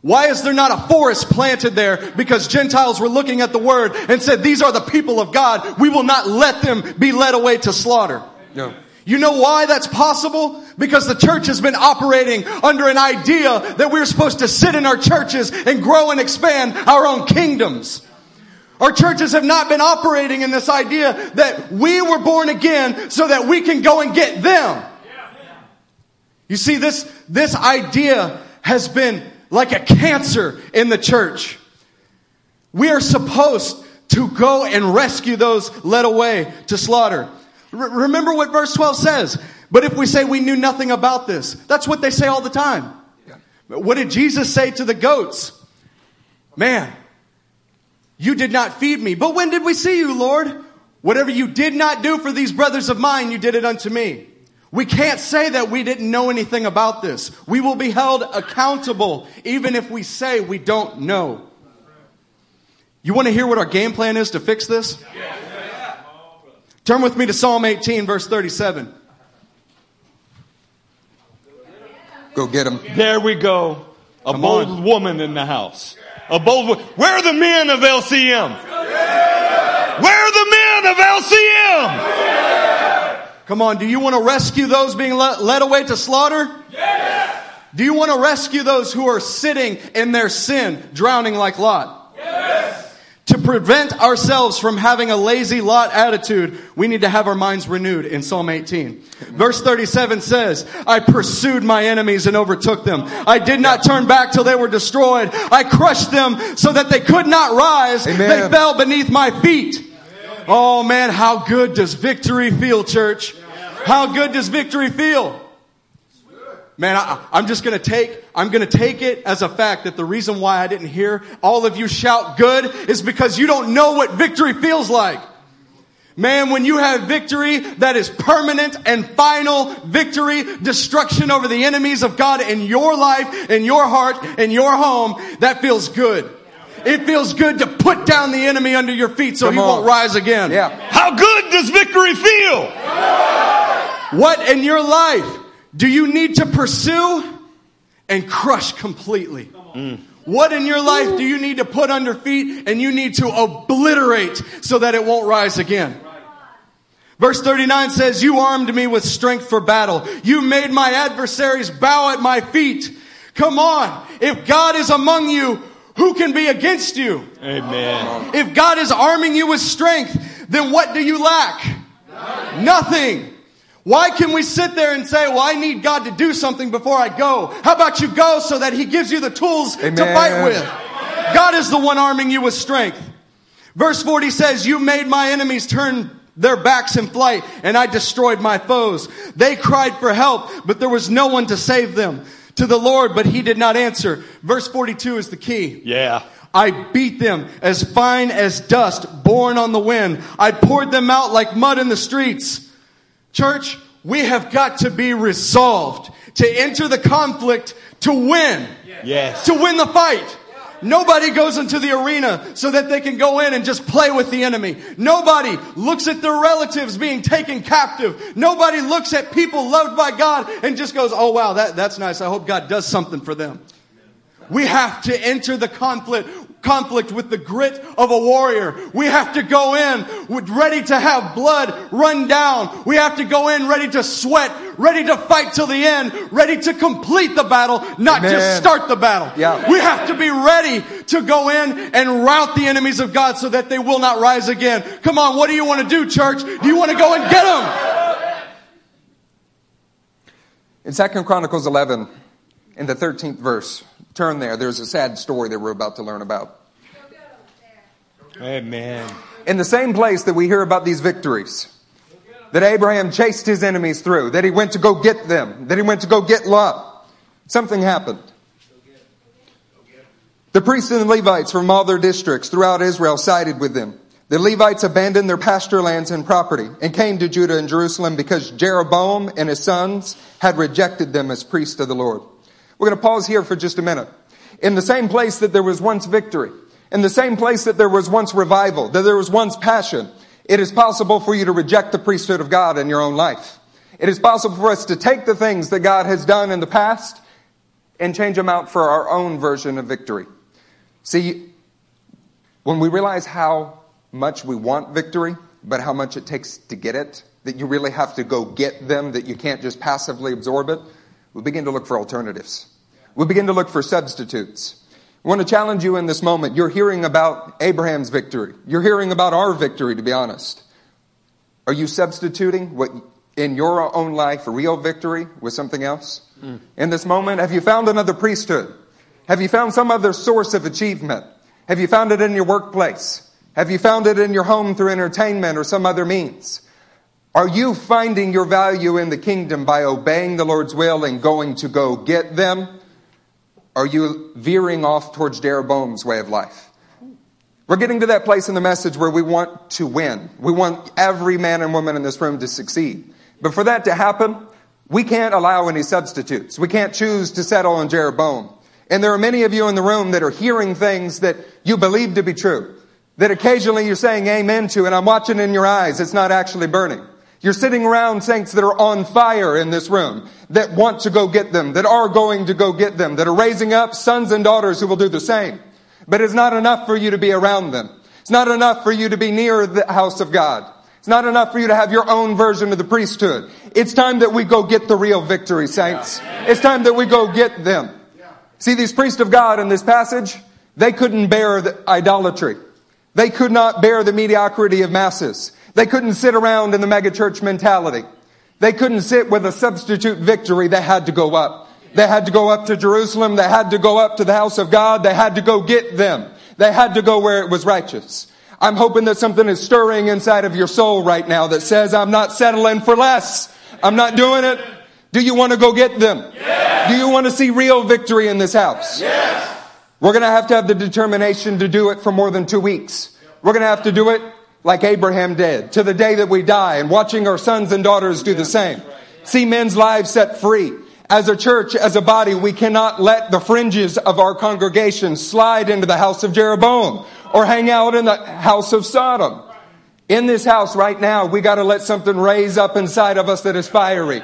Why is there not a forest planted there? Because Gentiles were looking at the word and said, these are the people of God. We will not let them be led away to slaughter. No. You know why that's possible? Because the church has been operating under an idea that we're supposed to sit in our churches and grow and expand our own kingdoms. Our churches have not been operating in this idea that we were born again so that we can go and get them. You see, this, this idea has been like a cancer in the church. We are supposed to go and rescue those led away to slaughter. R- remember what verse 12 says. But if we say we knew nothing about this, that's what they say all the time. But What did Jesus say to the goats? Man, you did not feed me. But when did we see you, Lord? Whatever you did not do for these brothers of mine, you did it unto me. We can't say that we didn't know anything about this. We will be held accountable even if we say we don't know. You want to hear what our game plan is to fix this? Turn with me to Psalm 18, verse 37. Go get him. There we go. A Come bold on. woman in the house. A bold wo- Where are the men of LCM? Where are the men of LCM? Come on, do you want to rescue those being led away to slaughter? Do you want to rescue those who are sitting in their sin, drowning like Lot? To prevent ourselves from having a lazy Lot attitude, we need to have our minds renewed in Psalm 18. Verse 37 says, I pursued my enemies and overtook them. I did not turn back till they were destroyed. I crushed them so that they could not rise. Amen. They fell beneath my feet. Oh man, how good does victory feel, church? How good does victory feel? Man, I, I'm just gonna take, I'm gonna take it as a fact that the reason why I didn't hear all of you shout good is because you don't know what victory feels like. Man, when you have victory that is permanent and final victory, destruction over the enemies of God in your life, in your heart, in your home, that feels good. It feels good to put down the enemy under your feet so Come he on. won't rise again. Yeah. How good does victory feel? What in your life do you need to pursue and crush completely? What in your life do you need to put under feet and you need to obliterate so that it won't rise again? Verse 39 says, You armed me with strength for battle. You made my adversaries bow at my feet. Come on. If God is among you, who can be against you? Amen. If God is arming you with strength, then what do you lack? Nothing. Nothing. Why can we sit there and say, well, I need God to do something before I go? How about you go so that He gives you the tools Amen. to fight with? God is the one arming you with strength. Verse 40 says, You made my enemies turn their backs in flight, and I destroyed my foes. They cried for help, but there was no one to save them. To the Lord, but he did not answer. Verse 42 is the key. Yeah. I beat them as fine as dust borne on the wind. I poured them out like mud in the streets. Church, we have got to be resolved to enter the conflict to win. Yes. To win the fight. Nobody goes into the arena so that they can go in and just play with the enemy. Nobody looks at their relatives being taken captive. Nobody looks at people loved by God and just goes, oh wow, that, that's nice. I hope God does something for them. We have to enter the conflict conflict with the grit of a warrior. We have to go in ready to have blood run down. We have to go in ready to sweat, ready to fight till the end, ready to complete the battle, not Amen. just start the battle. Yeah. We have to be ready to go in and rout the enemies of God so that they will not rise again. Come on, what do you want to do, church? Do you want to go and get them? In 2 Chronicles 11, in the 13th verse, turn there. There's a sad story that we're about to learn about. Amen. In the same place that we hear about these victories, that Abraham chased his enemies through, that he went to go get them, that he went to go get Lot, something happened. The priests and the Levites from all their districts throughout Israel sided with them. The Levites abandoned their pasture lands and property and came to Judah and Jerusalem because Jeroboam and his sons had rejected them as priests of the Lord. We're going to pause here for just a minute. In the same place that there was once victory, in the same place that there was once revival, that there was once passion, it is possible for you to reject the priesthood of God in your own life. It is possible for us to take the things that God has done in the past and change them out for our own version of victory. See, when we realize how much we want victory, but how much it takes to get it, that you really have to go get them, that you can't just passively absorb it, we begin to look for alternatives. We begin to look for substitutes. I want to challenge you in this moment. You're hearing about Abraham's victory. You're hearing about our victory, to be honest. Are you substituting what in your own life a real victory with something else? Mm. In this moment, have you found another priesthood? Have you found some other source of achievement? Have you found it in your workplace? Have you found it in your home through entertainment or some other means? Are you finding your value in the kingdom by obeying the Lord's will and going to go get them? Are you veering off towards Jeroboam's way of life? We're getting to that place in the message where we want to win. We want every man and woman in this room to succeed. But for that to happen, we can't allow any substitutes. We can't choose to settle on Jeroboam. And there are many of you in the room that are hearing things that you believe to be true, that occasionally you're saying amen to, and I'm watching in your eyes. It's not actually burning. You're sitting around saints that are on fire in this room, that want to go get them, that are going to go get them, that are raising up sons and daughters who will do the same. But it's not enough for you to be around them. It's not enough for you to be near the house of God. It's not enough for you to have your own version of the priesthood. It's time that we go get the real victory, saints. It's time that we go get them. See, these priests of God in this passage, they couldn't bear the idolatry. They could not bear the mediocrity of masses. They couldn't sit around in the megachurch mentality. They couldn't sit with a substitute victory. They had to go up. They had to go up to Jerusalem. They had to go up to the house of God. They had to go get them. They had to go where it was righteous. I'm hoping that something is stirring inside of your soul right now that says, I'm not settling for less. I'm not doing it. Do you want to go get them? Yes. Do you want to see real victory in this house? Yes. We're going to have to have the determination to do it for more than two weeks. We're going to have to do it like Abraham did, to the day that we die, and watching our sons and daughters do the same. See men's lives set free. As a church, as a body, we cannot let the fringes of our congregation slide into the house of Jeroboam or hang out in the house of Sodom. In this house right now, we got to let something raise up inside of us that is fiery.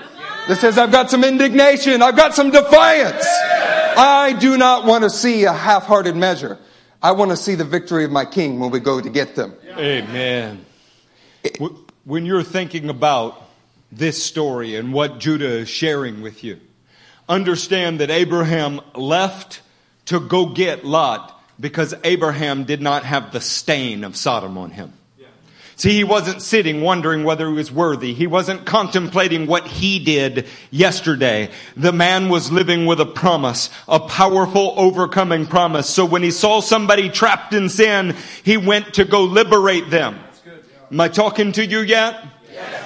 That says, I've got some indignation. I've got some defiance. I do not want to see a half-hearted measure. I want to see the victory of my king when we go to get them. Amen. when you're thinking about this story and what Judah is sharing with you, understand that Abraham left to go get Lot because Abraham did not have the stain of Sodom on him. See, he wasn't sitting wondering whether he was worthy. He wasn't contemplating what he did yesterday. The man was living with a promise, a powerful overcoming promise. So when he saw somebody trapped in sin, he went to go liberate them. Am I talking to you yet?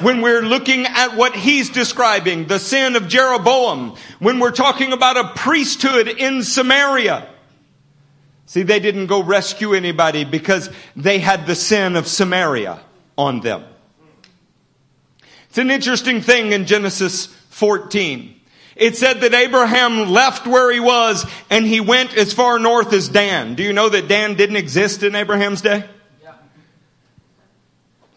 When we're looking at what he's describing, the sin of Jeroboam, when we're talking about a priesthood in Samaria, See, they didn't go rescue anybody because they had the sin of Samaria on them. It's an interesting thing in Genesis 14. It said that Abraham left where he was and he went as far north as Dan. Do you know that Dan didn't exist in Abraham's day?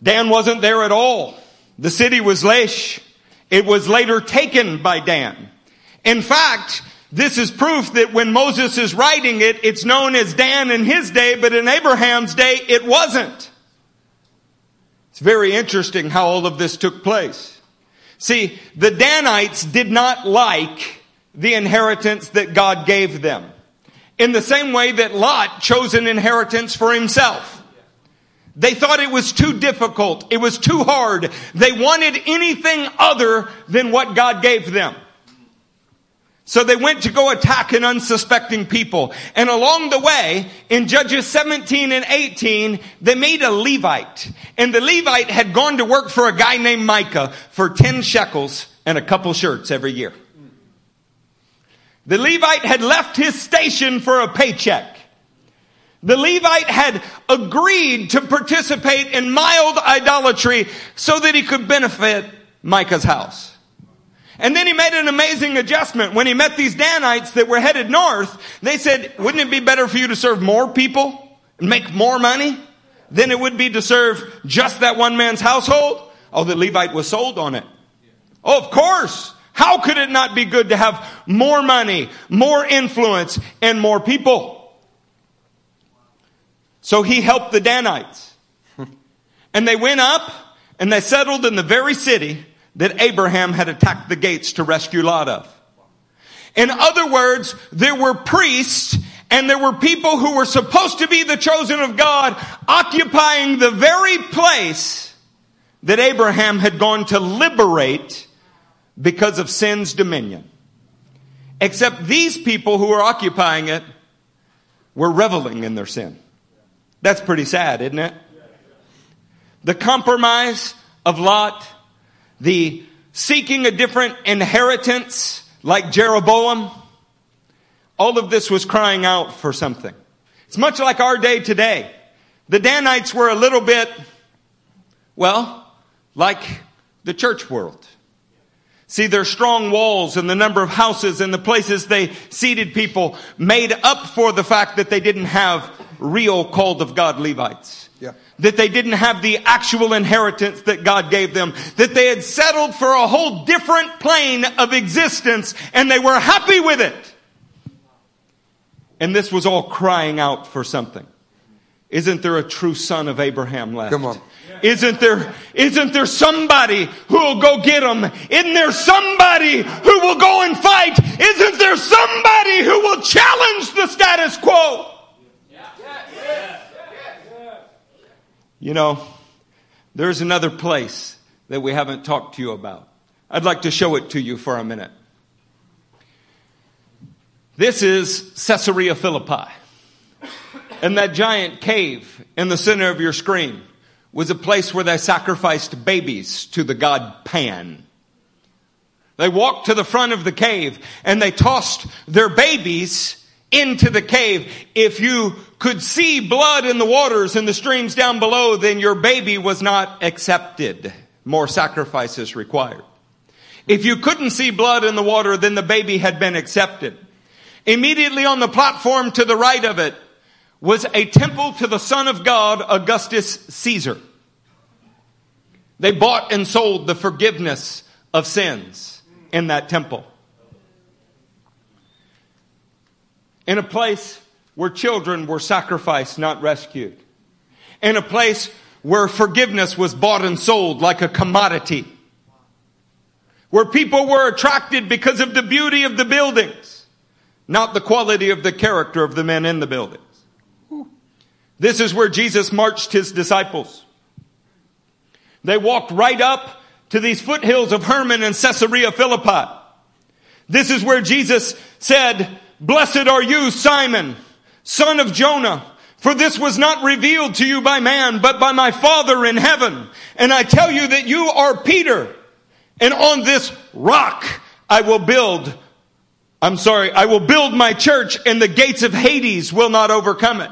Dan wasn't there at all. The city was Laish. It was later taken by Dan. In fact, this is proof that when Moses is writing it, it's known as Dan in his day, but in Abraham's day, it wasn't. It's very interesting how all of this took place. See, the Danites did not like the inheritance that God gave them. In the same way that Lot chose an inheritance for himself. They thought it was too difficult. It was too hard. They wanted anything other than what God gave them. So they went to go attack an unsuspecting people. And along the way, in Judges 17 and 18, they made a Levite. And the Levite had gone to work for a guy named Micah for 10 shekels and a couple shirts every year. The Levite had left his station for a paycheck. The Levite had agreed to participate in mild idolatry so that he could benefit Micah's house. And then he made an amazing adjustment. When he met these Danites that were headed north, they said, wouldn't it be better for you to serve more people and make more money than it would be to serve just that one man's household? Oh, the Levite was sold on it. Oh, of course. How could it not be good to have more money, more influence, and more people? So he helped the Danites. and they went up and they settled in the very city that Abraham had attacked the gates to rescue Lot of. In other words, there were priests and there were people who were supposed to be the chosen of God occupying the very place that Abraham had gone to liberate because of sin's dominion. Except these people who were occupying it were reveling in their sin. That's pretty sad, isn't it? The compromise of Lot the seeking a different inheritance like Jeroboam, all of this was crying out for something. It's much like our day today. The Danites were a little bit, well, like the church world. See, their strong walls and the number of houses and the places they seated people made up for the fact that they didn't have real called of God Levites. Yeah. That they didn't have the actual inheritance that God gave them. That they had settled for a whole different plane of existence and they were happy with it. And this was all crying out for something. Isn't there a true son of Abraham left? Come on. Isn't there, isn't there somebody who will go get them? Isn't there somebody who will go and fight? Isn't there somebody who will challenge the status quo? You know, there's another place that we haven't talked to you about. I'd like to show it to you for a minute. This is Caesarea Philippi. And that giant cave in the center of your screen was a place where they sacrificed babies to the god Pan. They walked to the front of the cave and they tossed their babies into the cave. If you could see blood in the waters and the streams down below, then your baby was not accepted. More sacrifices required. If you couldn't see blood in the water, then the baby had been accepted. Immediately on the platform to the right of it was a temple to the Son of God, Augustus Caesar. They bought and sold the forgiveness of sins in that temple. In a place where children were sacrificed, not rescued, in a place where forgiveness was bought and sold like a commodity. Where people were attracted because of the beauty of the buildings, not the quality of the character of the men in the buildings. This is where Jesus marched his disciples. They walked right up to these foothills of Hermon and Caesarea Philippi. This is where Jesus said, Blessed are you, Simon, son of Jonah, for this was not revealed to you by man, but by my Father in heaven. And I tell you that you are Peter, and on this rock I will build, I'm sorry, I will build my church, and the gates of Hades will not overcome it.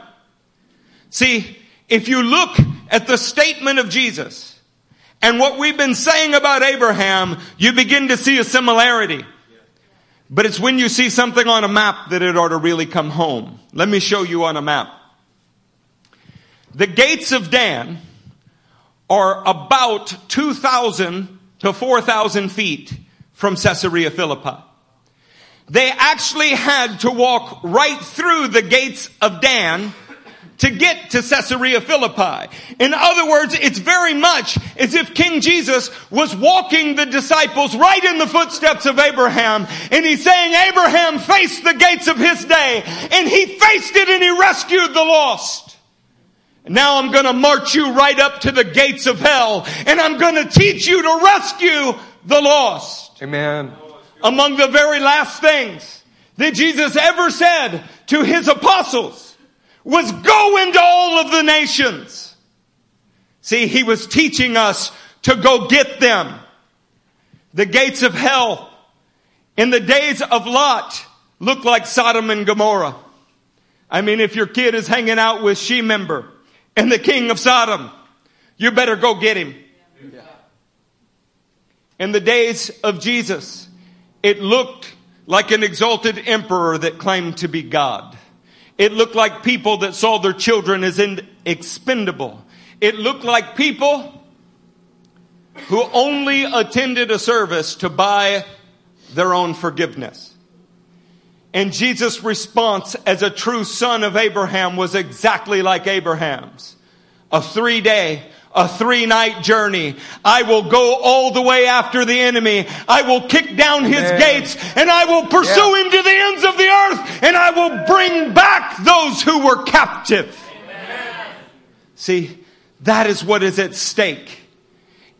See, if you look at the statement of Jesus and what we've been saying about Abraham, you begin to see a similarity. But it's when you see something on a map that it ought to really come home. Let me show you on a map. The gates of Dan are about 2,000 to 4,000 feet from Caesarea Philippi. They actually had to walk right through the gates of Dan to get to Caesarea Philippi. In other words, it's very much as if King Jesus was walking the disciples right in the footsteps of Abraham. And he's saying, Abraham faced the gates of his day and he faced it and he rescued the lost. Now I'm going to march you right up to the gates of hell and I'm going to teach you to rescue the lost. Amen. Among the very last things that Jesus ever said to his apostles was go into all of the nations. See, he was teaching us to go get them. The gates of hell in the days of Lot looked like Sodom and Gomorrah. I mean, if your kid is hanging out with Shemeber and the king of Sodom, you better go get him. In the days of Jesus, it looked like an exalted emperor that claimed to be God. It looked like people that saw their children as expendable. It looked like people who only attended a service to buy their own forgiveness. And Jesus' response as a true son of Abraham was exactly like Abraham's. A three day, a three night journey. I will go all the way after the enemy. I will kick down his Amen. gates and I will pursue yeah. him to the ends of the earth and I will bring back those who were captive. Amen. See, that is what is at stake.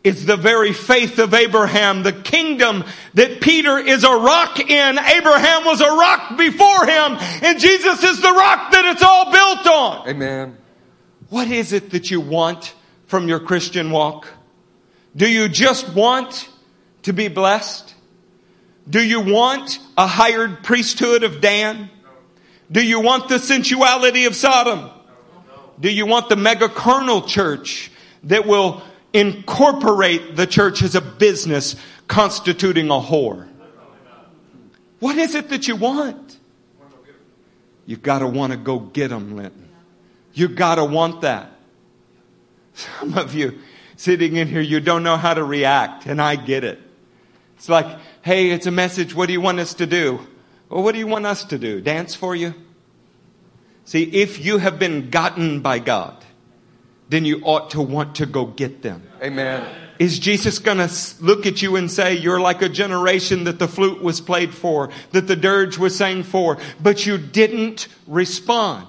It's the very faith of Abraham, the kingdom that Peter is a rock in. Abraham was a rock before him, and Jesus is the rock that it's all built on. Amen. What is it that you want from your Christian walk? Do you just want to be blessed? Do you want a hired priesthood of Dan? Do you want the sensuality of Sodom? Do you want the mega carnal church that will incorporate the church as a business constituting a whore? What is it that you want? You've gotta want to go get them, Linton. You've gotta want that. Some of you sitting in here, you don't know how to react, and I get it. It's like, hey, it's a message. What do you want us to do? Well, what do you want us to do? Dance for you? See, if you have been gotten by God, then you ought to want to go get them. Amen. Is Jesus going to look at you and say, You're like a generation that the flute was played for, that the dirge was sang for, but you didn't respond?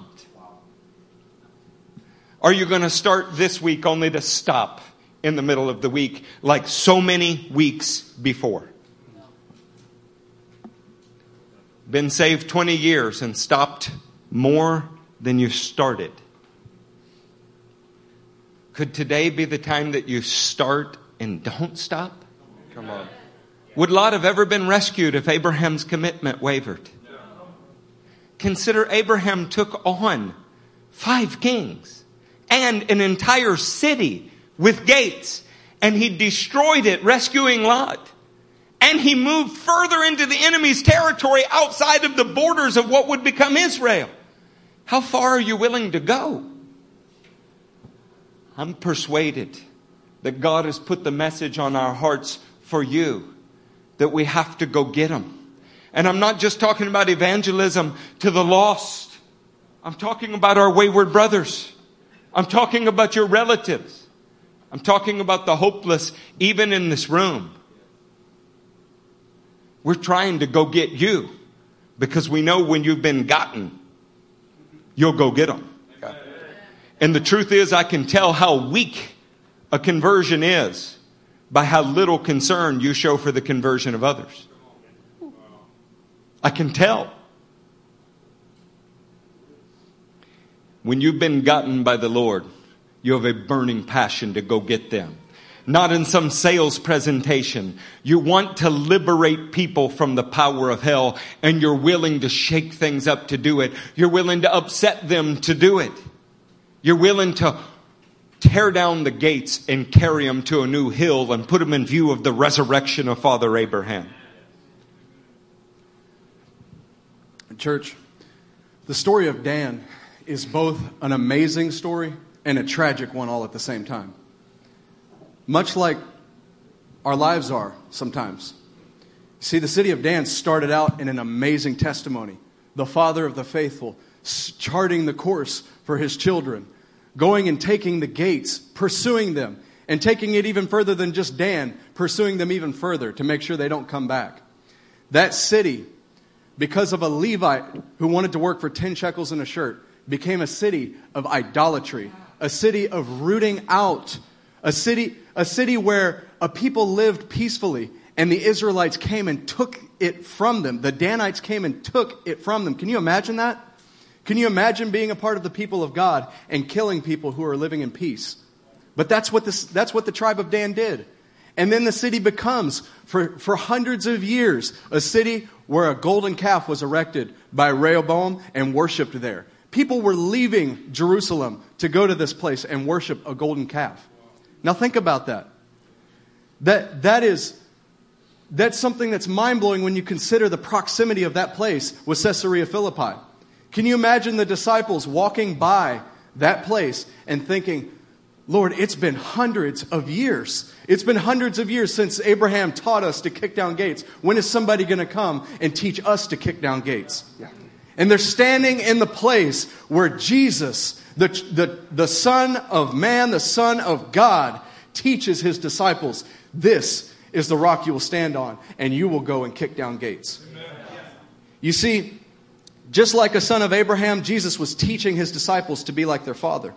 Are you going to start this week only to stop in the middle of the week like so many weeks before? Been saved 20 years and stopped more than you started. Could today be the time that you start and don't stop? Come on. Would Lot have ever been rescued if Abraham's commitment wavered? Consider Abraham took on five kings and an entire city with gates. And he destroyed it, rescuing Lot. And he moved further into the enemy's territory outside of the borders of what would become Israel. How far are you willing to go? I'm persuaded that God has put the message on our hearts for you that we have to go get them. And I'm not just talking about evangelism to the lost. I'm talking about our wayward brothers. I'm talking about your relatives. I'm talking about the hopeless, even in this room. We're trying to go get you because we know when you've been gotten, you'll go get them. And the truth is, I can tell how weak a conversion is by how little concern you show for the conversion of others. I can tell. When you've been gotten by the Lord, you have a burning passion to go get them. Not in some sales presentation. You want to liberate people from the power of hell and you're willing to shake things up to do it. You're willing to upset them to do it. You're willing to tear down the gates and carry them to a new hill and put them in view of the resurrection of Father Abraham. Church, the story of Dan is both an amazing story and a tragic one all at the same time. Much like our lives are sometimes. See, the city of Dan started out in an amazing testimony. The father of the faithful, charting the course for his children, going and taking the gates, pursuing them, and taking it even further than just Dan, pursuing them even further to make sure they don't come back. That city, because of a Levite who wanted to work for 10 shekels in a shirt, became a city of idolatry, a city of rooting out, a city, a city where a people lived peacefully and the Israelites came and took it from them. The Danites came and took it from them. Can you imagine that? Can you imagine being a part of the people of God and killing people who are living in peace? But that's what, this, that's what the tribe of Dan did. And then the city becomes, for, for hundreds of years, a city where a golden calf was erected by Rehoboam and worshiped there. People were leaving Jerusalem to go to this place and worship a golden calf. Now think about that. That, that is, that's something that's mind blowing when you consider the proximity of that place with Caesarea Philippi. Can you imagine the disciples walking by that place and thinking, Lord, it's been hundreds of years. It's been hundreds of years since Abraham taught us to kick down gates. When is somebody going to come and teach us to kick down gates? Yeah. And they're standing in the place where Jesus, the, the, the Son of Man, the Son of God, teaches his disciples, This is the rock you will stand on, and you will go and kick down gates. You see, just like a son of Abraham, Jesus was teaching his disciples to be like their father.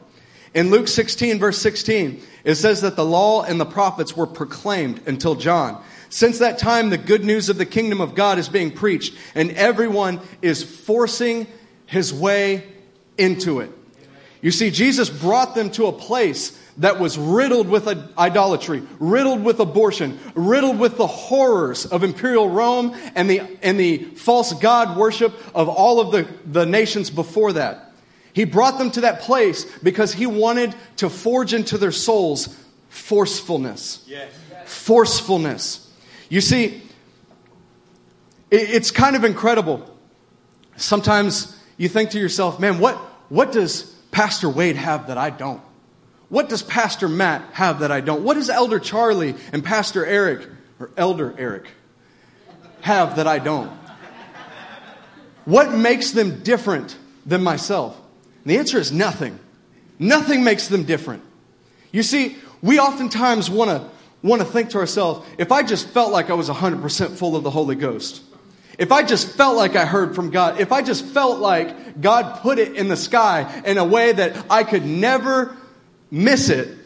In Luke 16, verse 16, it says that the law and the prophets were proclaimed until John. Since that time, the good news of the kingdom of God is being preached, and everyone is forcing his way into it. You see, Jesus brought them to a place that was riddled with idolatry, riddled with abortion, riddled with the horrors of imperial Rome and the, and the false god worship of all of the, the nations before that. He brought them to that place because he wanted to forge into their souls forcefulness. Yes. Forcefulness. You see, it's kind of incredible. Sometimes you think to yourself, man, what, what does Pastor Wade have that I don't? What does Pastor Matt have that I don't? What does Elder Charlie and Pastor Eric, or Elder Eric, have that I don't? What makes them different than myself? And the answer is nothing. Nothing makes them different. You see, we oftentimes want to want to think to ourselves, if I just felt like I was 100% full of the Holy Ghost, if I just felt like I heard from God, if I just felt like God put it in the sky in a way that I could never miss it,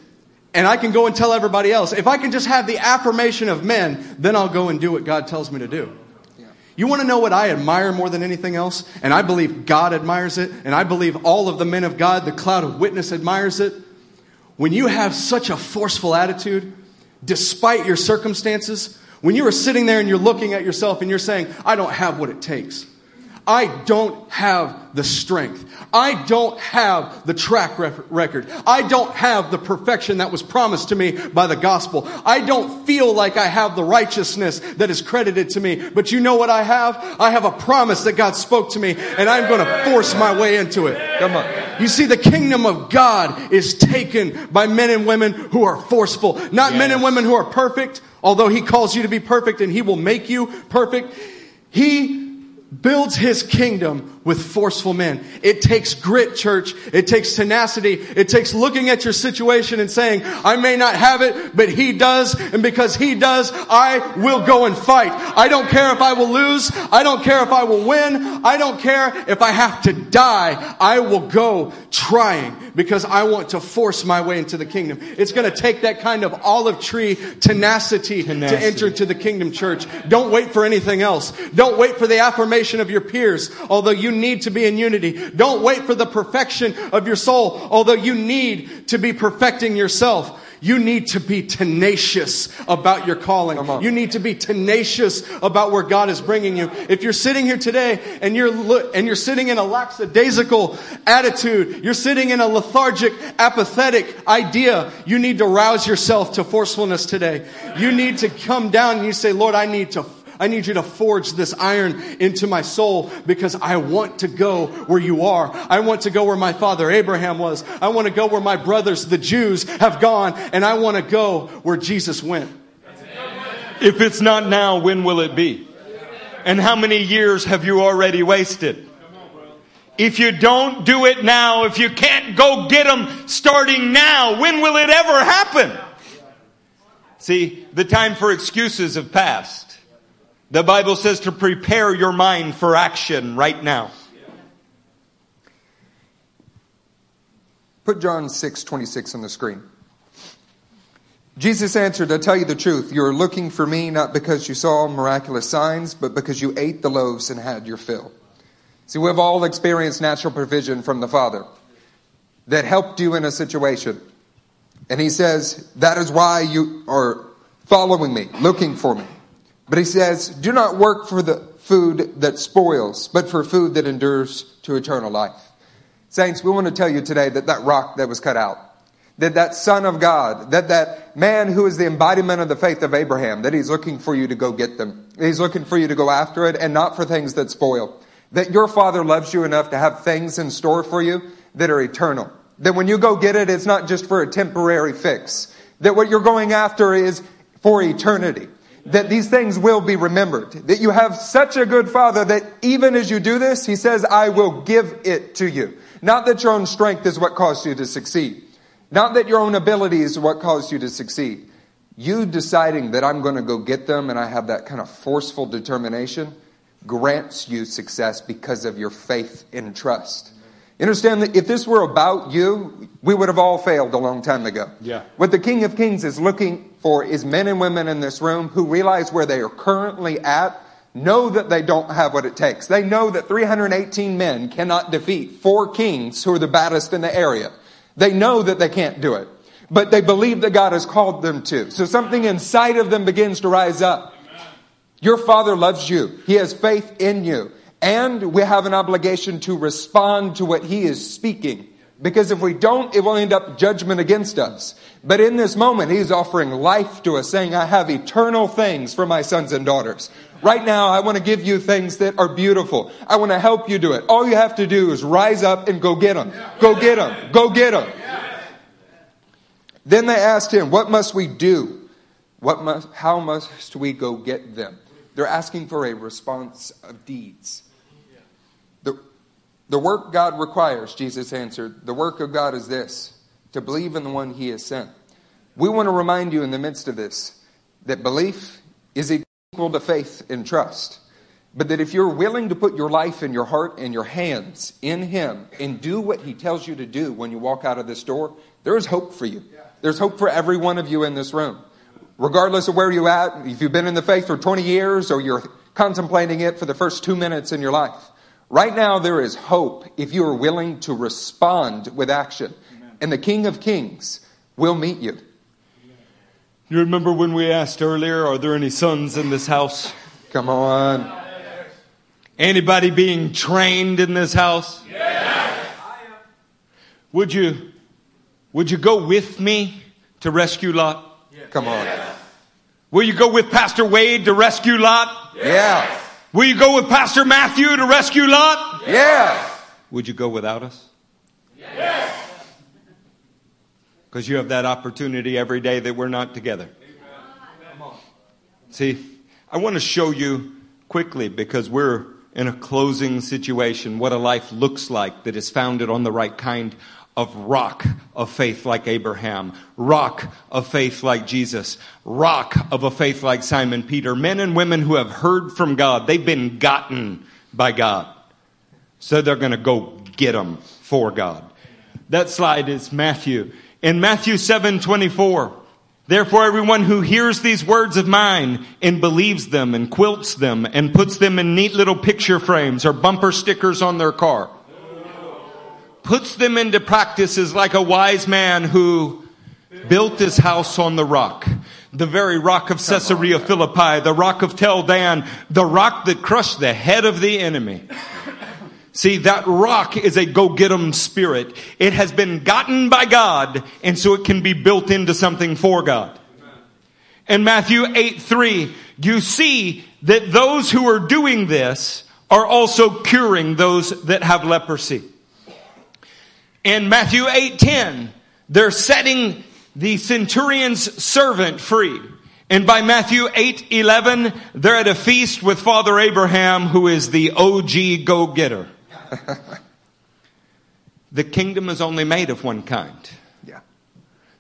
and I can go and tell everybody else, if I can just have the affirmation of men, then I'll go and do what God tells me to do. You want to know what I admire more than anything else? And I believe God admires it, and I believe all of the men of God, the cloud of witness admires it. When you have such a forceful attitude, despite your circumstances, when you are sitting there and you're looking at yourself and you're saying, I don't have what it takes. I don't have the strength. I don't have the track record. I don't have the perfection that was promised to me by the gospel. I don't feel like I have the righteousness that is credited to me. But you know what I have? I have a promise that God spoke to me and I'm going to force my way into it. Come on. You see, the kingdom of God is taken by men and women who are forceful, not yes. men and women who are perfect, although he calls you to be perfect and he will make you perfect. He builds his kingdom with forceful men. It takes grit, church. It takes tenacity. It takes looking at your situation and saying, I may not have it, but he does. And because he does, I will go and fight. I don't care if I will lose. I don't care if I will win. I don't care if I have to die. I will go trying because I want to force my way into the kingdom. It's going to take that kind of olive tree tenacity, Tenacity. to enter into the kingdom church. Don't wait for anything else. Don't wait for the affirmation of your peers, although you need to be in unity. Don't wait for the perfection of your soul, although you need to be perfecting yourself. You need to be tenacious about your calling. You need to be tenacious about where God is bringing you. If you're sitting here today and you're lo- and you're sitting in a lackadaisical attitude, you're sitting in a lethargic, apathetic idea, you need to rouse yourself to forcefulness today. You need to come down and you say, "Lord, I need to I need you to forge this iron into my soul because I want to go where you are. I want to go where my father Abraham was. I want to go where my brothers, the Jews, have gone. And I want to go where Jesus went. If it's not now, when will it be? And how many years have you already wasted? If you don't do it now, if you can't go get them starting now, when will it ever happen? See, the time for excuses have passed. The Bible says to prepare your mind for action right now. Put John 6 26 on the screen. Jesus answered, I tell you the truth. You are looking for me not because you saw miraculous signs, but because you ate the loaves and had your fill. See, we've all experienced natural provision from the Father that helped you in a situation. And he says, that is why you are following me, looking for me. But he says, do not work for the food that spoils, but for food that endures to eternal life. Saints, we want to tell you today that that rock that was cut out, that that son of God, that that man who is the embodiment of the faith of Abraham, that he's looking for you to go get them. He's looking for you to go after it and not for things that spoil. That your father loves you enough to have things in store for you that are eternal. That when you go get it, it's not just for a temporary fix. That what you're going after is for eternity. That these things will be remembered. That you have such a good father that even as you do this, he says, I will give it to you. Not that your own strength is what caused you to succeed. Not that your own ability is what caused you to succeed. You deciding that I'm going to go get them and I have that kind of forceful determination grants you success because of your faith and trust. You understand that if this were about you, we would have all failed a long time ago. Yeah. What the King of Kings is looking for is men and women in this room who realize where they are currently at, know that they don't have what it takes. They know that 318 men cannot defeat four kings who are the baddest in the area. They know that they can't do it, but they believe that God has called them to. So something inside of them begins to rise up. Your Father loves you. He has faith in you. And we have an obligation to respond to what He is speaking. Because if we don't, it will end up judgment against us. But in this moment, He's offering life to us, saying, I have eternal things for my sons and daughters. Right now, I want to give you things that are beautiful. I want to help you do it. All you have to do is rise up and go get them. Go get them. Go get them. Then they asked him, What must we do? What must, how must we go get them? They're asking for a response of deeds. The, work God requires, Jesus answered, the work of God is this to believe in the one he has sent. We want to remind you in the midst of this that belief is equal to faith and trust. But that if you're willing to put your life and your heart and your hands in Him and do what He tells you to do when you walk out of this door, there is hope for you. There's hope for every one of you in this room. Regardless of where you're at, if you've been in the faith for 20 years or you're contemplating it for the first two minutes in your life, right now there is hope if you are willing to respond with action. And the King of Kings will meet you. You remember when we asked earlier, are there any sons in this house? Come on. Anybody being trained in this house? Yes. I am. Would you, would you go with me to rescue Lot? Come on. Will you go with Pastor Wade to rescue Lot? Yeah. Will you go with Pastor Matthew to rescue Lot? Yeah. Would you go without us? Yes. Because you have that opportunity every day that we're not together. See, I want to show you quickly because we're in a closing situation what a life looks like that is founded on the right kind of rock of faith like Abraham, rock of faith like Jesus, rock of a faith like Simon Peter, men and women who have heard from God. They've been gotten by God. So they're going to go get them for God. That slide is Matthew. In Matthew 7 24, Therefore, everyone who hears these words of mine and believes them and quilts them and puts them in neat little picture frames or bumper stickers on their car, puts them into practice is like a wise man who built his house on the rock. The very rock of Caesarea Philippi, the rock of Tel Dan, the rock that crushed the head of the enemy. See, that rock is a go get 'em spirit. It has been gotten by God, and so it can be built into something for God. In Matthew 8 3, you see that those who are doing this are also curing those that have leprosy. In Matthew 8 10, they're setting the centurion's servant free. And by Matthew 8 11, they're at a feast with Father Abraham, who is the OG go getter. the kingdom is only made of one kind. Yeah.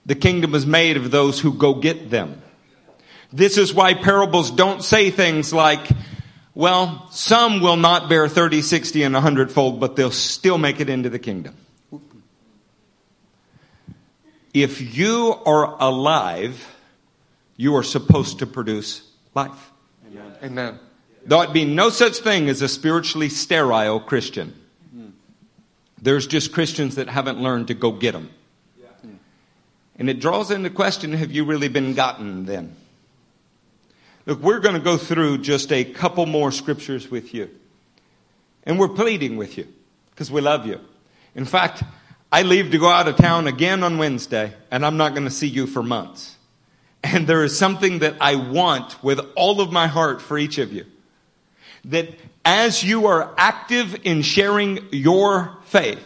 The kingdom is made of those who go get them. This is why parables don't say things like, well, some will not bear 30, 60, and 100 fold, but they'll still make it into the kingdom. If you are alive, you are supposed to produce life. Amen. There ought be no such thing as a spiritually sterile Christian. There's just Christians that haven't learned to go get them. And it draws into question have you really been gotten then? Look, we're going to go through just a couple more scriptures with you. And we're pleading with you because we love you. In fact, I leave to go out of town again on Wednesday, and I'm not going to see you for months. And there is something that I want with all of my heart for each of you. That as you are active in sharing your faith,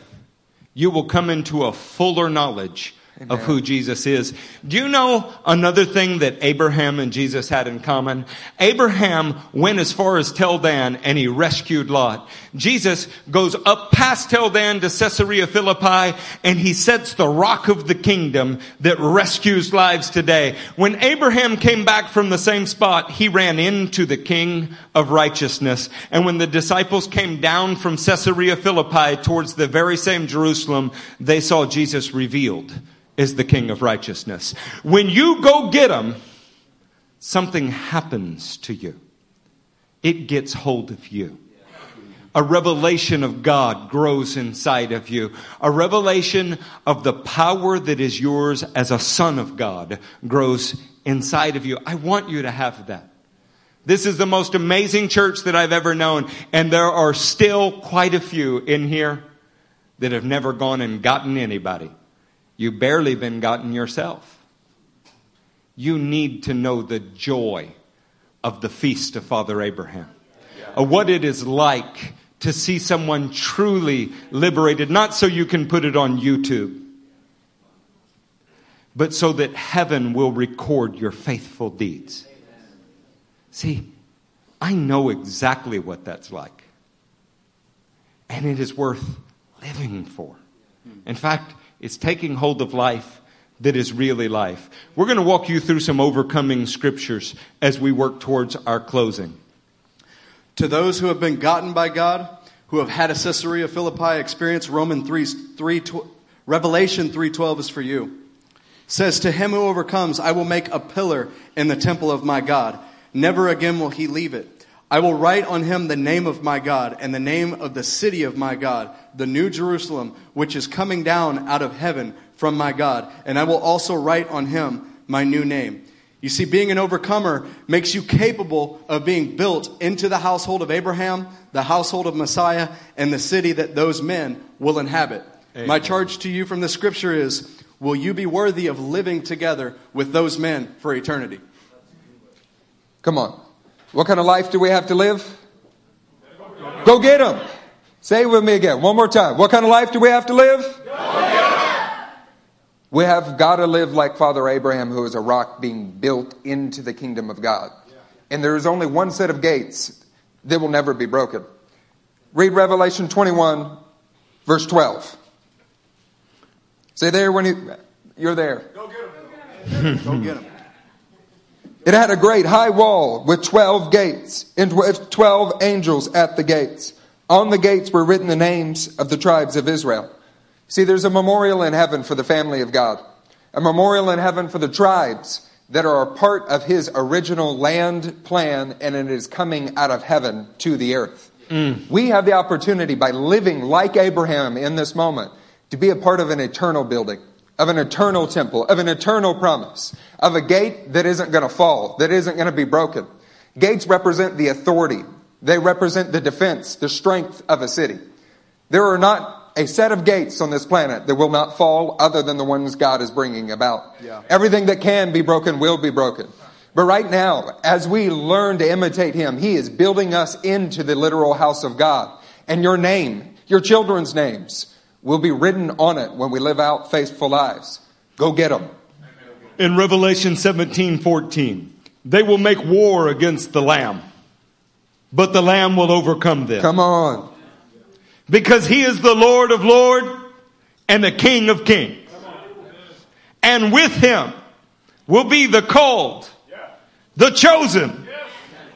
you will come into a fuller knowledge of who Jesus is. Do you know another thing that Abraham and Jesus had in common? Abraham went as far as Tel Dan and he rescued Lot. Jesus goes up past Tel Dan to Caesarea Philippi and he sets the rock of the kingdom that rescues lives today. When Abraham came back from the same spot, he ran into the king of righteousness. And when the disciples came down from Caesarea Philippi towards the very same Jerusalem, they saw Jesus revealed is the King of righteousness. When you go get him, something happens to you. It gets hold of you. A revelation of God grows inside of you. A revelation of the power that is yours as a son of God grows inside of you. I want you to have that. This is the most amazing church that I've ever known. And there are still quite a few in here that have never gone and gotten anybody. You've barely been gotten yourself. You need to know the joy of the feast of Father Abraham. Of what it is like to see someone truly liberated, not so you can put it on YouTube, but so that heaven will record your faithful deeds. See, I know exactly what that's like. And it is worth living for. In fact, it's taking hold of life that is really life. We're going to walk you through some overcoming scriptures as we work towards our closing. To those who have been gotten by God, who have had a Caesarea Philippi experience, Roman 3, 3 Revelation 3:12 is for you. says to him who overcomes, I will make a pillar in the temple of my God. Never again will he leave it. I will write on him the name of my God and the name of the city of my God, the new Jerusalem, which is coming down out of heaven from my God. And I will also write on him my new name. You see, being an overcomer makes you capable of being built into the household of Abraham, the household of Messiah, and the city that those men will inhabit. Amen. My charge to you from the scripture is will you be worthy of living together with those men for eternity? Come on. What kind of life do we have to live? Go get them. Say it with me again, one more time. What kind of life do we have to live? We have got to live like Father Abraham, who is a rock being built into the kingdom of God. And there is only one set of gates that will never be broken. Read Revelation 21, verse 12. Say there when you, you're there. Go get them. Go get him. It had a great high wall with 12 gates and with 12 angels at the gates. On the gates were written the names of the tribes of Israel. See, there's a memorial in heaven for the family of God, a memorial in heaven for the tribes that are a part of his original land plan, and it is coming out of heaven to the earth. Mm. We have the opportunity by living like Abraham in this moment to be a part of an eternal building, of an eternal temple, of an eternal promise, of a gate that isn't going to fall, that isn't going to be broken. Gates represent the authority, they represent the defense, the strength of a city. There are not a set of gates on this planet that will not fall other than the ones God is bringing about. Yeah. Everything that can be broken will be broken. But right now, as we learn to imitate Him, He is building us into the literal house of God. And your name, your children's names, will be written on it when we live out faithful lives. Go get them. In Revelation 17 14, they will make war against the Lamb, but the Lamb will overcome them. Come on. Because he is the Lord of Lords and the King of Kings. And with him will be the called, the chosen,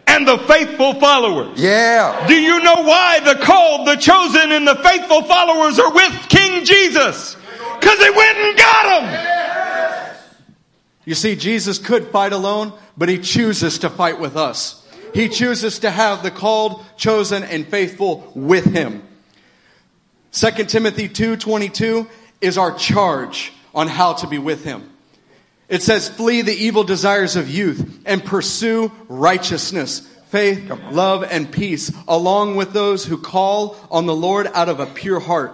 and the faithful followers. Yeah. Do you know why the called, the chosen, and the faithful followers are with King Jesus? Because they went and got him. You see, Jesus could fight alone, but he chooses to fight with us. He chooses to have the called, chosen, and faithful with him. 2 Timothy 2:22 is our charge on how to be with him. It says, "Flee the evil desires of youth and pursue righteousness, faith, love, and peace, along with those who call on the Lord out of a pure heart."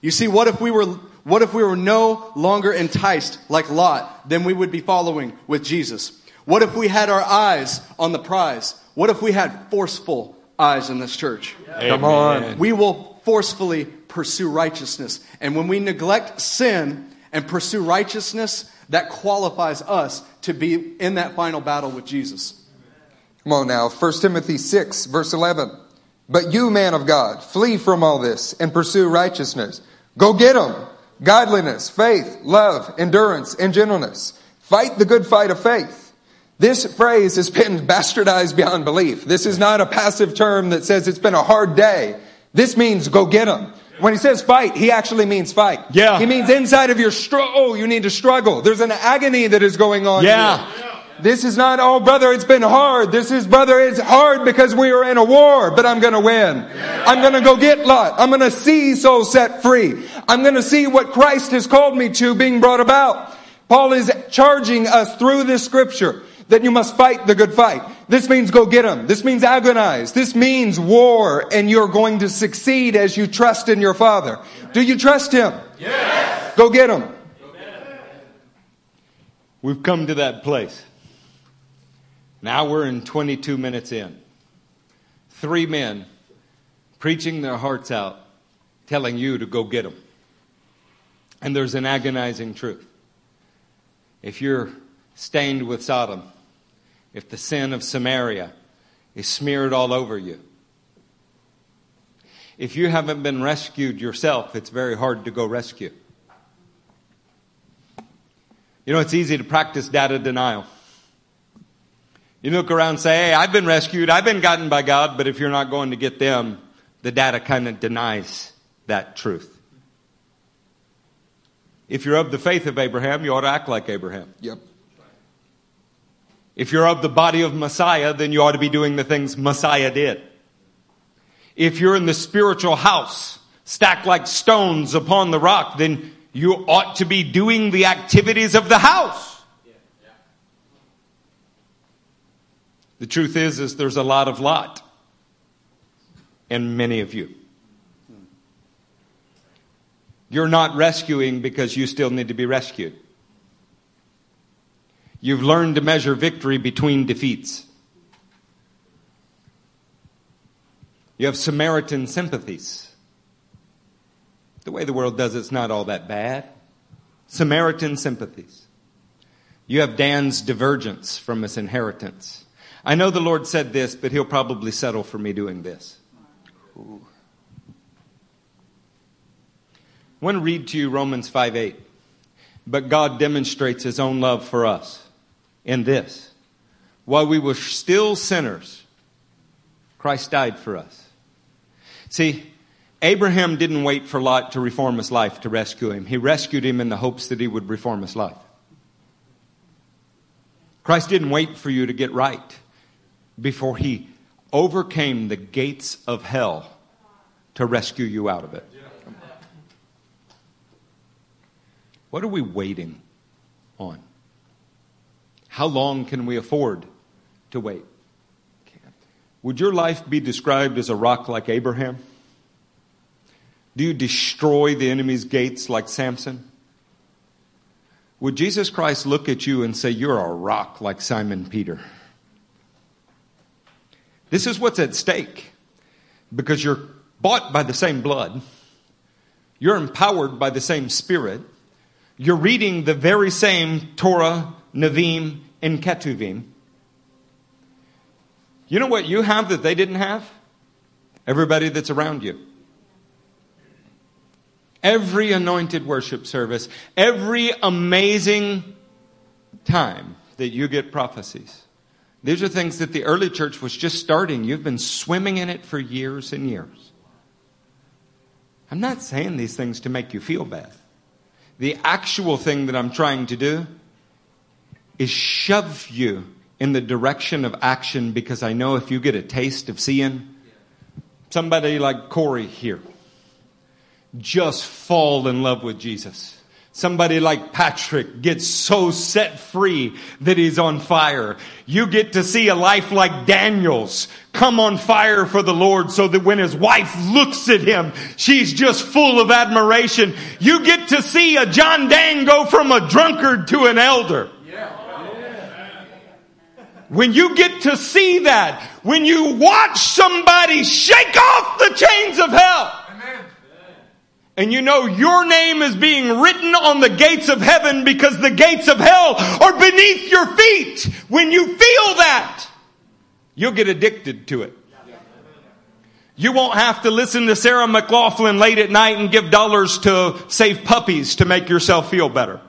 You see, what if we were what if we were no longer enticed like Lot, then we would be following with Jesus. What if we had our eyes on the prize? What if we had forceful eyes in this church? Come on. We will forcefully pursue righteousness. And when we neglect sin and pursue righteousness, that qualifies us to be in that final battle with Jesus. Come on now. 1 Timothy 6, verse 11. But you, man of God, flee from all this and pursue righteousness. Go get them. Godliness, faith, love, endurance, and gentleness. Fight the good fight of faith. This phrase has been bastardized beyond belief. This is not a passive term that says it's been a hard day. This means go get them. When he says fight, he actually means fight. Yeah. He means inside of your struggle, oh, you need to struggle. There's an agony that is going on. Yeah. here. This is not, oh, brother, it's been hard. This is, brother, it's hard because we are in a war, but I'm going to win. I'm going to go get Lot. I'm going to see souls set free. I'm going to see what Christ has called me to being brought about. Paul is charging us through this scripture that you must fight the good fight. This means go get them. This means agonize. This means war, and you're going to succeed as you trust in your Father. Do you trust Him? Yes. Go get them. We've come to that place. Now we're in 22 minutes in. Three men preaching their hearts out, telling you to go get them. And there's an agonizing truth. If you're stained with Sodom, if the sin of Samaria is smeared all over you, if you haven't been rescued yourself, it's very hard to go rescue. You know, it's easy to practice data denial. You look around and say, hey, I've been rescued, I've been gotten by God, but if you're not going to get them, the data kind of denies that truth. If you're of the faith of Abraham, you ought to act like Abraham. Yep. If you're of the body of Messiah, then you ought to be doing the things Messiah did. If you're in the spiritual house, stacked like stones upon the rock, then you ought to be doing the activities of the house. The truth is, is there's a lot of lot and many of you. You're not rescuing because you still need to be rescued. You've learned to measure victory between defeats. You have Samaritan sympathies. The way the world does it's not all that bad. Samaritan sympathies. You have Dan's divergence from his inheritance. I know the Lord said this, but he'll probably settle for me doing this. I want to read to you Romans 5 8. But God demonstrates his own love for us in this. While we were still sinners, Christ died for us. See, Abraham didn't wait for Lot to reform his life to rescue him. He rescued him in the hopes that he would reform his life. Christ didn't wait for you to get right before he overcame the gates of hell to rescue you out of it. What are we waiting on? How long can we afford to wait? Would your life be described as a rock like Abraham? Do you destroy the enemy's gates like Samson? Would Jesus Christ look at you and say, You're a rock like Simon Peter? This is what's at stake because you're bought by the same blood, you're empowered by the same spirit, you're reading the very same Torah, Nevi'im, and Ketuvim. You know what you have that they didn't have? Everybody that's around you. Every anointed worship service, every amazing time that you get prophecies. These are things that the early church was just starting. You've been swimming in it for years and years. I'm not saying these things to make you feel bad. The actual thing that I'm trying to do is shove you in the direction of action because I know if you get a taste of seeing somebody like Corey here just fall in love with Jesus. Somebody like Patrick gets so set free that he's on fire. You get to see a life like Daniel's come on fire for the Lord so that when his wife looks at him, she's just full of admiration. You get to see a John Dang go from a drunkard to an elder. When you get to see that, when you watch somebody shake off the chains of hell, and you know your name is being written on the gates of heaven because the gates of hell are beneath your feet. When you feel that, you'll get addicted to it. You won't have to listen to Sarah McLachlan late at night and give dollars to save puppies to make yourself feel better.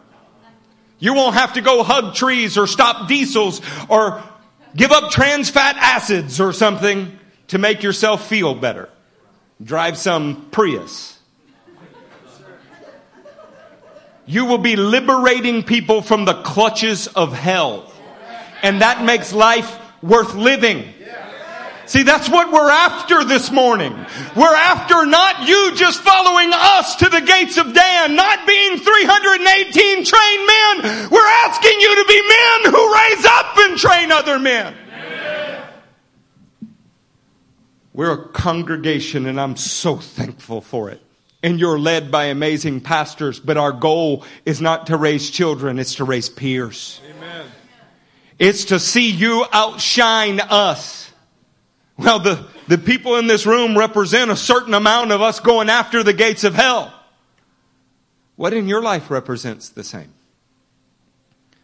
You won't have to go hug trees or stop diesels or give up trans fat acids or something to make yourself feel better. Drive some Prius. You will be liberating people from the clutches of hell. And that makes life worth living. See, that's what we're after this morning. We're after not you just following us to the gates of Dan, not being 318 trained men. We're asking you to be men who raise up and train other men. We're a congregation and I'm so thankful for it and you're led by amazing pastors, but our goal is not to raise children, it's to raise peers. Amen. It's to see you outshine us. Well, the, the people in this room represent a certain amount of us going after the gates of hell. What in your life represents the same?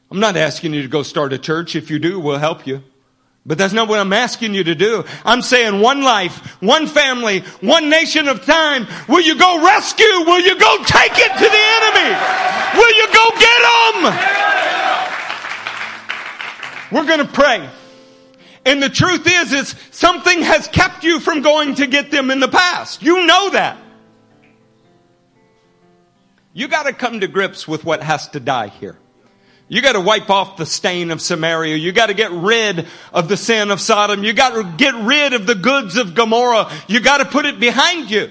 I'm not asking you to go start a church. If you do, we'll help you. But that's not what I'm asking you to do. I'm saying one life, one family, one nation of time. Will you go rescue? Will you go take it to the enemy? Will you go get them? We're going to pray. And the truth is, is something has kept you from going to get them in the past. You know that. You got to come to grips with what has to die here. You got to wipe off the stain of Samaria. You got to get rid of the sin of Sodom. You got to get rid of the goods of Gomorrah. You got to put it behind you.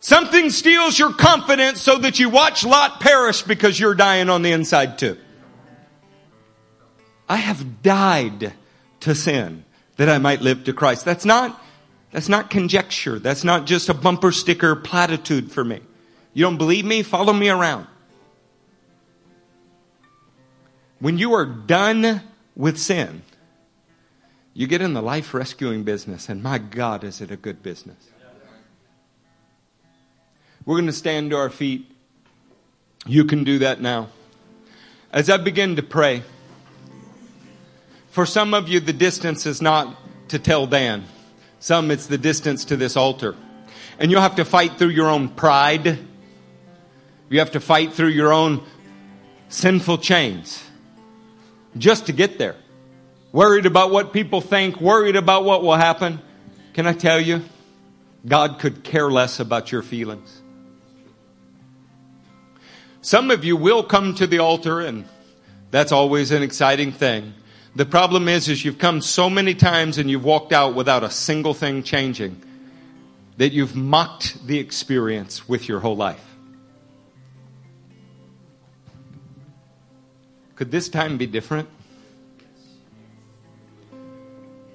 Something steals your confidence so that you watch Lot perish because you're dying on the inside too. I have died to sin that I might live to Christ. That's not, that's not conjecture. That's not just a bumper sticker platitude for me. You don't believe me? Follow me around. When you are done with sin, you get in the life rescuing business, and my God, is it a good business. We're going to stand to our feet. You can do that now. As I begin to pray, for some of you, the distance is not to Tel Dan. Some, it's the distance to this altar. And you'll have to fight through your own pride You have to fight through your own sinful chains just to get there. Worried about what people think, worried about what will happen. Can I tell you? God could care less about your feelings. Some of you will come to the altar and that's always an exciting thing. The problem is, is you've come so many times and you've walked out without a single thing changing that you've mocked the experience with your whole life. Could this time be different?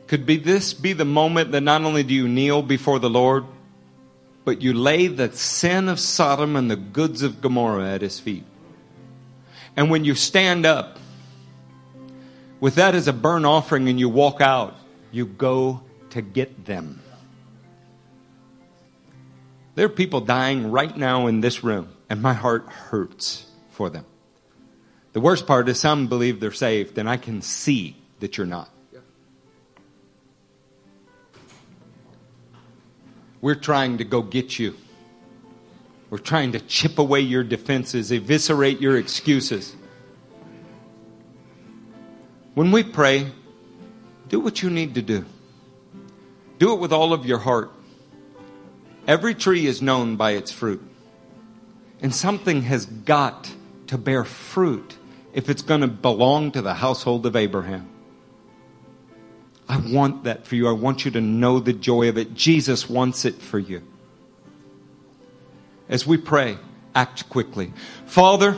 Could be this be the moment that not only do you kneel before the Lord, but you lay the sin of Sodom and the goods of Gomorrah at his feet. And when you stand up with that as a burnt offering and you walk out, you go to get them. There are people dying right now in this room, and my heart hurts for them. The worst part is some believe they're saved, and I can see that you're not. We're trying to go get you. We're trying to chip away your defenses, eviscerate your excuses. When we pray, do what you need to do. Do it with all of your heart. Every tree is known by its fruit. And something has got to bear fruit if it's going to belong to the household of Abraham. I want that for you. I want you to know the joy of it. Jesus wants it for you. As we pray, act quickly. Father,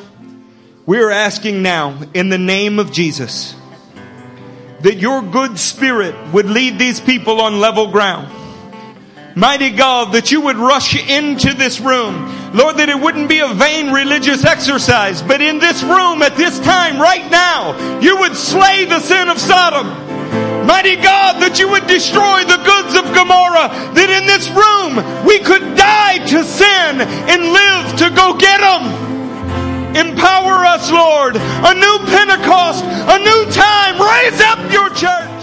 we are asking now in the name of Jesus that your good spirit would lead these people on level ground. Mighty God, that you would rush into this room. Lord, that it wouldn't be a vain religious exercise, but in this room at this time, right now, you would slay the sin of Sodom. Mighty God, that you would destroy the goods of Gomorrah, that in this room we could die to sin and live to go get them. Empower us, Lord. A new Pentecost, a new time. Raise up your church.